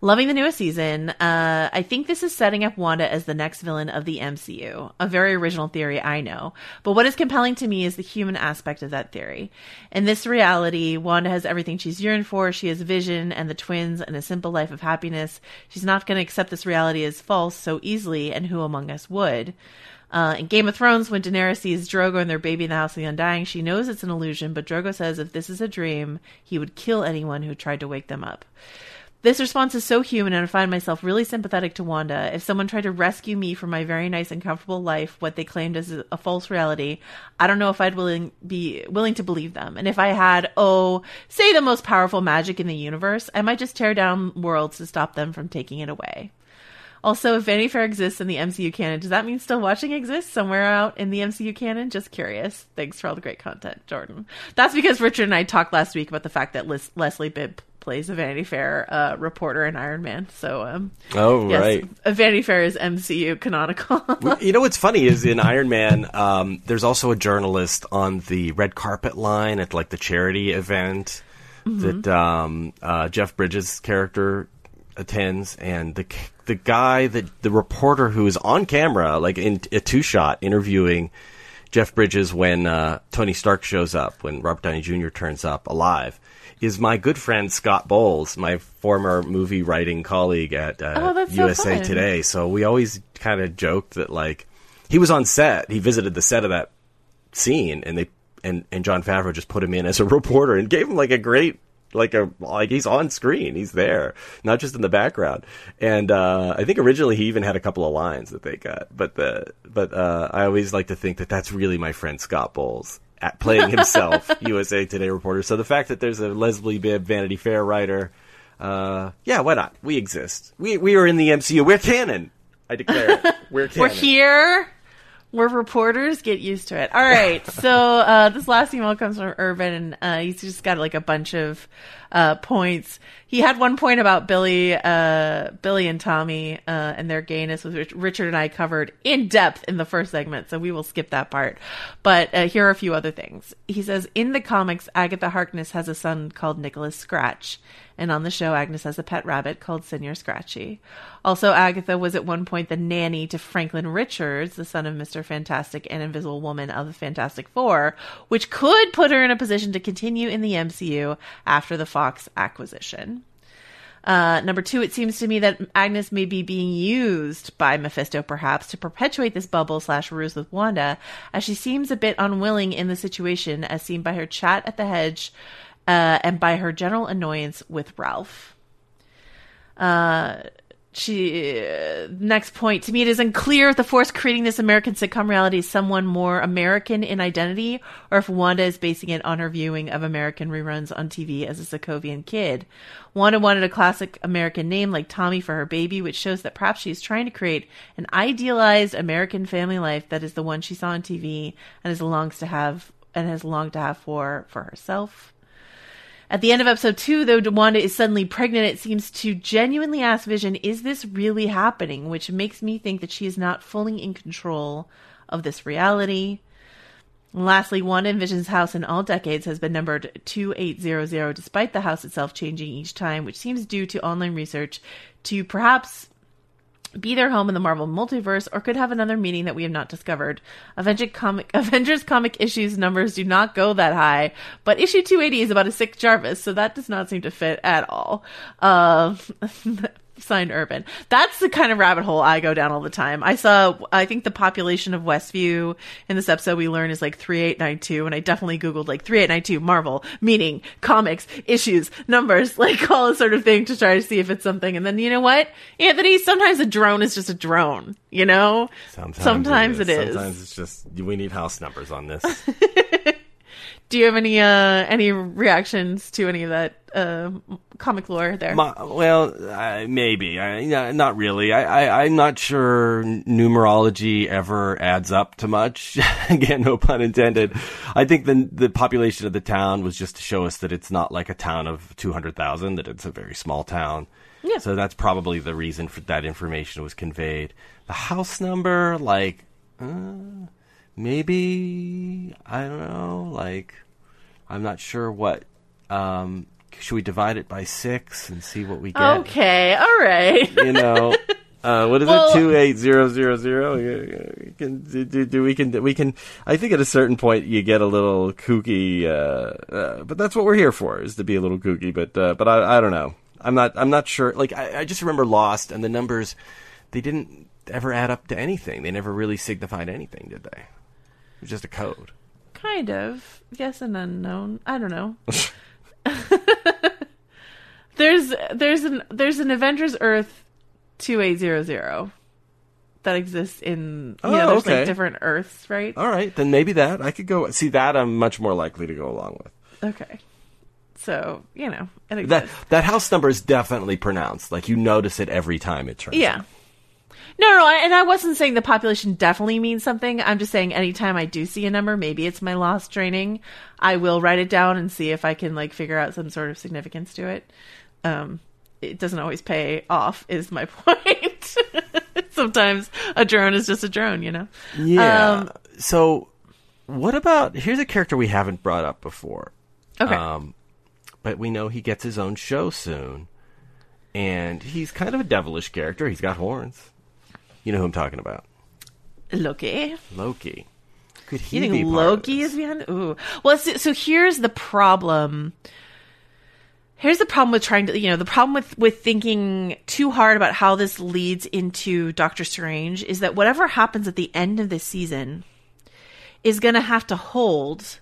loving the newest season. Uh, I think this is setting up Wanda as the next villain of the MCU. A very original theory, I know. But what is compelling to me is the human aspect of that theory. In this reality, Wanda has everything she's yearned for. She has vision and the twins and a simple life of happiness. She's not going to accept this reality as false so easily, and who among us would? Uh, in Game of Thrones, when Daenerys sees Drogo and their baby in the House of the Undying, she knows it's an illusion, but Drogo says if this is a dream, he would kill anyone who tried to wake them up. This response is so human, and I find myself really sympathetic to Wanda. If someone tried to rescue me from my very nice and comfortable life, what they claimed as a false reality, I don't know if I'd willing be willing to believe them. And if I had, oh, say the most powerful magic in the universe, I might just tear down worlds to stop them from taking it away. Also, if Vanity Fair exists in the MCU canon, does that mean still watching exists somewhere out in the MCU canon? Just curious. Thanks for all the great content, Jordan. That's because Richard and I talked last week about the fact that Leslie Bibb plays a Vanity Fair uh, reporter in Iron Man. So, um, Oh, yes, right. a Vanity Fair is MCU canonical. you know what's funny is in Iron Man, um, there's also a journalist on the red carpet line at like the charity event Mhm. that um, uh, Jeff Bridges' character attends, and the the guy that the reporter who is on camera, like in a two shot, interviewing Jeff Bridges when uh, Tony Stark shows up, when Robert Downey Jr. turns up alive. Is my good friend Scott Bowles, my former movie writing colleague at uh, Oh, that's so USA. Today. So we always kind of joked that like he was on set. He visited the set of that scene, and they and and Jon Favreau just put him in as a reporter and gave him like a great like a like he's on screen. He's there, not just in the background. And uh, I think originally he even had a couple of lines that they got. But the but uh, I always like to think that that's really my friend Scott Bowles at playing himself, USA Today reporter. So the fact that there's a Leslie Bibb Vanity Fair writer. Uh, yeah, why not? We exist. We we are in the MCU. We're canon. I declare it. We're canon. We're here. We're reporters. Get used to it. All right. So uh, this last email comes from Urban, and uh, he's just got like a bunch of uh, points. He had one point about Billy, uh, Billy and Tommy uh, and their gayness, which Richard and I covered in depth in the first segment. So we will skip that part. But uh, here are a few other things. He says in the comics, Agatha Harkness has a son called Nicholas Scratch. And on the show, Agnes has a pet rabbit called Senor Scratchy. Also, Agatha was at one point the nanny to Franklin Richards, the son of Mr. Fantastic and Invisible Woman of the Fantastic Four, which could put her in a position to continue in the MCU after the Fox acquisition. Uh, number two, it seems to me that Agnes may be being used by Mephisto, perhaps, to perpetuate this bubble slash ruse with Wanda, as she seems a bit unwilling in the situation, as seen by her chat at the hedge uh, and by her general annoyance with Ralph. Uh, she uh, next point. To me it is unclear if the force creating this american sitcom reality is someone more american in identity or if wanda is basing it on her viewing of american reruns on tv as a sokovian kid. Wanda wanted a classic american name like tommy for her baby which shows that perhaps she is trying to create an idealized american family life that is the one she saw on tv and has longs to have and has longed to have for for herself at the end of episode two, though Wanda is suddenly pregnant, it seems to genuinely ask Vision, is this really happening? Which makes me think that she is not fully in control of this reality. And lastly, Wanda and Vision's house in all decades has been numbered 2800, despite the house itself changing each time, which seems due to online research to perhaps be their home in the Marvel multiverse, or could have another meaning that we have not discovered. Avengers comic, Avengers comic issues numbers do not go that high, but issue 280 is about a sick Jarvis, so that does not seem to fit at all. Uh, signed Urban. That's the kind of rabbit hole I go down all the time. I saw, I think the population of Westview in this episode we learn is like 3892, and I definitely Googled like 3892 Marvel, meaning comics, issues, numbers, like all this sort of thing to try to see if it's something. And then you know what? Anthony, sometimes a drone is just a drone, you know? Sometimes, Sometimes it it is. Sometimes it's just we need house numbers on this. Do you have any, uh, any reactions to any of that, uh, comic lore there? My, well, uh, maybe. I, yeah, not really. I, I, I'm not sure numerology ever adds up to much. Again, no pun intended. I think the the population of the town was just to show us that it's not like a town of 200,000, that it's a very small town. Yeah. So that's probably the reason for that information was conveyed. The house number, like, uh, maybe, I don't know, like, I'm not sure what, um, should we divide it by six and see what we get? Okay, all right. you know, uh, what is Well- it? Two eight zero zero zero. You can do, do, do we can we can. I think at a certain point you get a little kooky, uh, uh, but that's what we're here for is to be a little kooky. But uh, but I I don't know. I'm not I'm not sure. Like I, I just remember Lost and the numbers, they didn't ever add up to anything. They never really signified anything, did they? It was just a code. Kind of. Yes and unknown. I don't know. there's there's an there's an Avengers Earth two eight zero zero that exists in you Oh, know, there's okay. like different Earths, right? All right, then maybe that I could go see that. I'm much more likely to go along with. Okay. So, you know, That that house number is definitely pronounced. Like you notice it every time it turns. Yeah. No, no, and I wasn't saying the population definitely means something. I'm just saying anytime I do see a number, maybe it's my lost training, I will write it down and see if I can like figure out some sort of significance to it. Um, it doesn't always pay off, is my point. Sometimes a drone is just a drone, you know. Yeah. Um, so, what about here's a character we haven't brought up before. Okay. Um, but we know he gets his own show soon, and he's kind of a devilish character. He's got horns. You know who I'm talking about? Loki. Loki. Could he You think be part of Loki is behind? Ooh. Well, so, so here's the problem. Here's the problem with trying to, you know, the problem with with thinking too hard about how this leads into Doctor Strange is that whatever happens at the end of this season is going to have to hold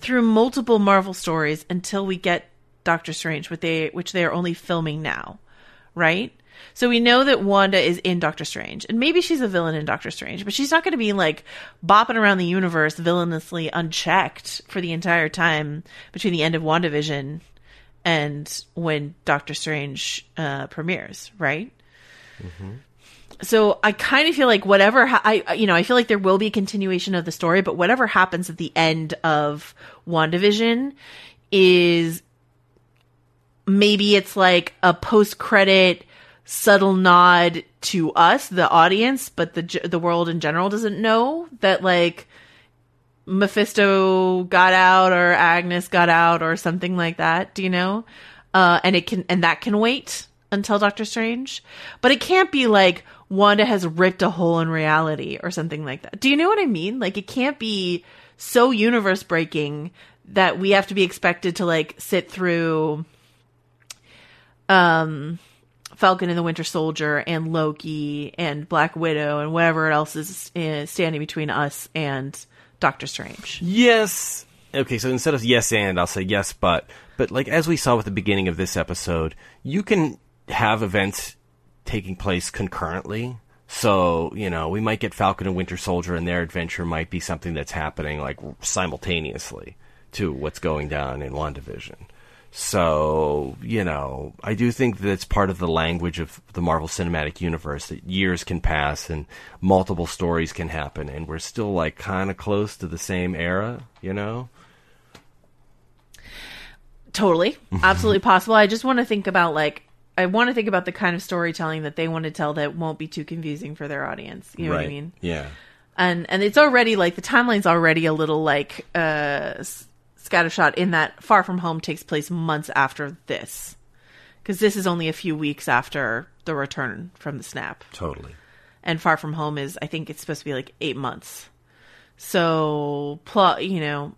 through multiple Marvel stories until we get Doctor Strange, which they which they are only filming now, right? So we know that Wanda is in Doctor Strange, and maybe she's a villain in Doctor Strange, but she's not going to be like bopping around the universe villainously unchecked for the entire time between the end of WandaVision and when Doctor Strange uh, premieres, right? so I kind of feel like whatever ha- I I- you know I feel like there will be a continuation of the story, but whatever happens at the end of WandaVision is maybe it's like a post credit subtle nod to us, the audience, but the the world in general doesn't know that like Mephisto got out or Agnes got out or something like that. Do you know? Uh, and it can and that can wait until Doctor Strange, but it can't be like Wanda has ripped a hole in reality or something like that. Do you know what I mean? Like it can't be so universe breaking that we have to be expected to like sit through um Falcon and the Winter Soldier and Loki and Black Widow and whatever else is standing between us and Doctor Strange. Yes. Okay, so instead of yes and, I'll say yes but. But like as we saw with the beginning of this episode, you can have events taking place concurrently. So, you know, we might get Falcon and Winter Soldier and their adventure might be something that's happening like simultaneously to what's going down in WandaVision. So, you know, I do think that it's part of the language of the Marvel Cinematic Universe that years can pass and multiple stories can happen and we're still like kind of close to the same era, you know? Totally. Absolutely possible. I just want to think about like I want to think about the kind of storytelling that they want to tell that won't be too confusing for their audience. You know what I mean? Yeah. And and it's already like the timeline's already a little like uh scattershot in that Far From Home takes place months after this. Cuz this is only a few weeks after the return from the snap. Totally. And Far From Home is I think it's supposed to be like 8 months. So plot, you know,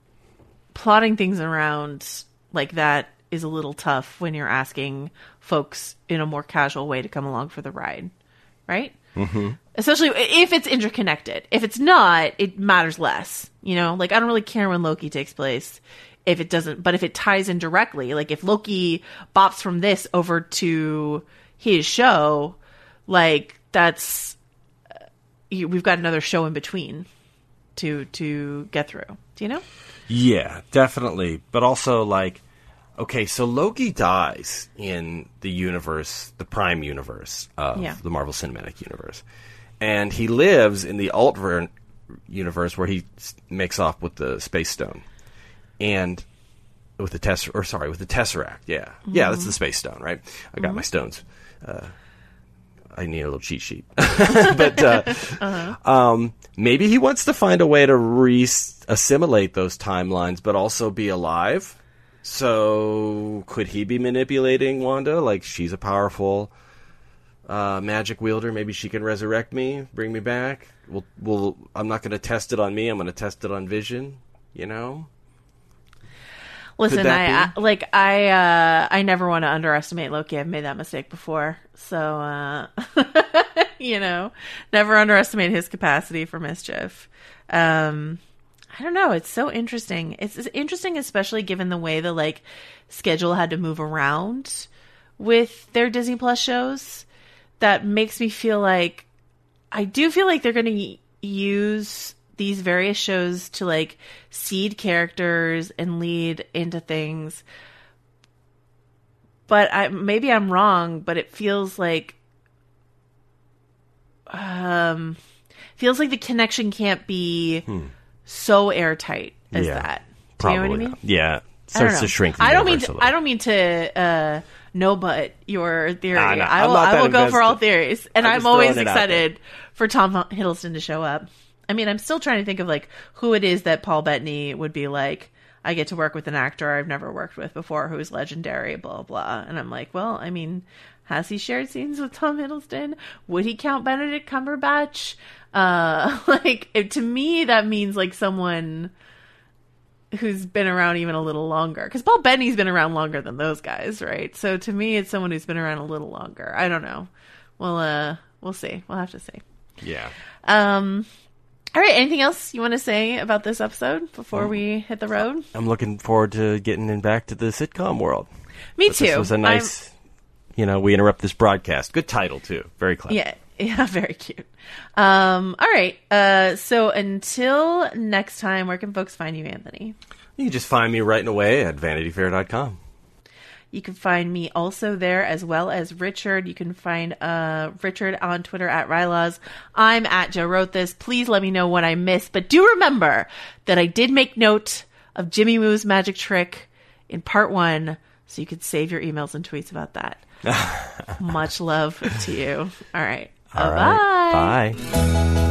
plotting things around like that is a little tough when you're asking folks in a more casual way to come along for the ride, right? Mm-hmm. Especially if it's interconnected. If it's not, it matters less. You know, like I don't really care when Loki takes place if it doesn't, but if it ties in directly, like if Loki bops from this over to his show, like that's uh, we've got another show in between to to get through. Do you know? Yeah, definitely. But also, like, okay, so Loki dies in the universe, the Prime universe of Yeah. the Marvel Cinematic Universe, and he lives in the Altver universe where he makes off with the Space Stone, and with the Tess, or sorry, with the Tesseract. Yeah, yeah, that's the Space Stone, right? I got my Mhm. stones. Uh, I need a little cheat sheet, but uh, Uh-huh. um, maybe he wants to find a way to re assimilate those timelines, but also be alive. So could he be manipulating Wanda? Like she's a powerful uh, magic wielder. Maybe she can resurrect me, bring me back. Well, well, I'm not going to test it on me. I'm going to test it on Vision. You know. Listen, I, I like I uh I never want to underestimate Loki. I've made that mistake before. So uh you know, never underestimate his capacity for mischief. Um I don't know, it's so interesting. It's, interesting especially given the way the like schedule had to move around with their Disney Plus shows that makes me feel like I do feel like they're going to use these various shows to like seed characters and lead into things. But I maybe I'm wrong, but it feels like um feels like the connection can't be Hmm. So airtight as Yeah, that. Do you know what I mean? Yeah, I don't starts to shrink. The I don't mean to. I don't mean to uh no but your theory. Ah, no, I will I will go for all theories. And I'm I'm, always throwing it out there. excited for Tom Hiddleston to show up. I mean, I'm still trying to think of like who it is that Paul Bettany would be like. I get to work with an actor I've never worked with before who's legendary, blah blah. And I'm like, well, I mean, has he shared scenes with Tom Hiddleston? Would he count Benedict Cumberbatch? Uh, like it, to me, that means like someone who's been around even a little longer. Because Paul Bettany's been around longer than those guys, right? So to me, it's someone who's been around a little longer. I don't know. Well, uh, we'll see. We'll have to see. Yeah. Um, all right. Anything else you want to say about this episode before we hit the road? I'm looking forward to getting in back to the sitcom world. Me But This too. was a nice, you know, we interrupt this broadcast. Good title too. Very clever. Yeah. Yeah, very cute. Um, all right. Uh, so until next time, where can folks find you, Anthony? You can just find me writing away at vanityfair.com. You can find me also there as well as Richard. You can find uh, Richard on Twitter at rilaws. I'm at Joe Wrote This. Please let me know what I missed. But do remember that I did make note of Jimmy Woo's magic trick in part one, so you could save your emails and tweets about that. Much love to you. All right. All Bye-bye. Bye.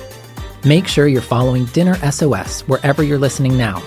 Make sure you're following Dinner SOS wherever you're listening now.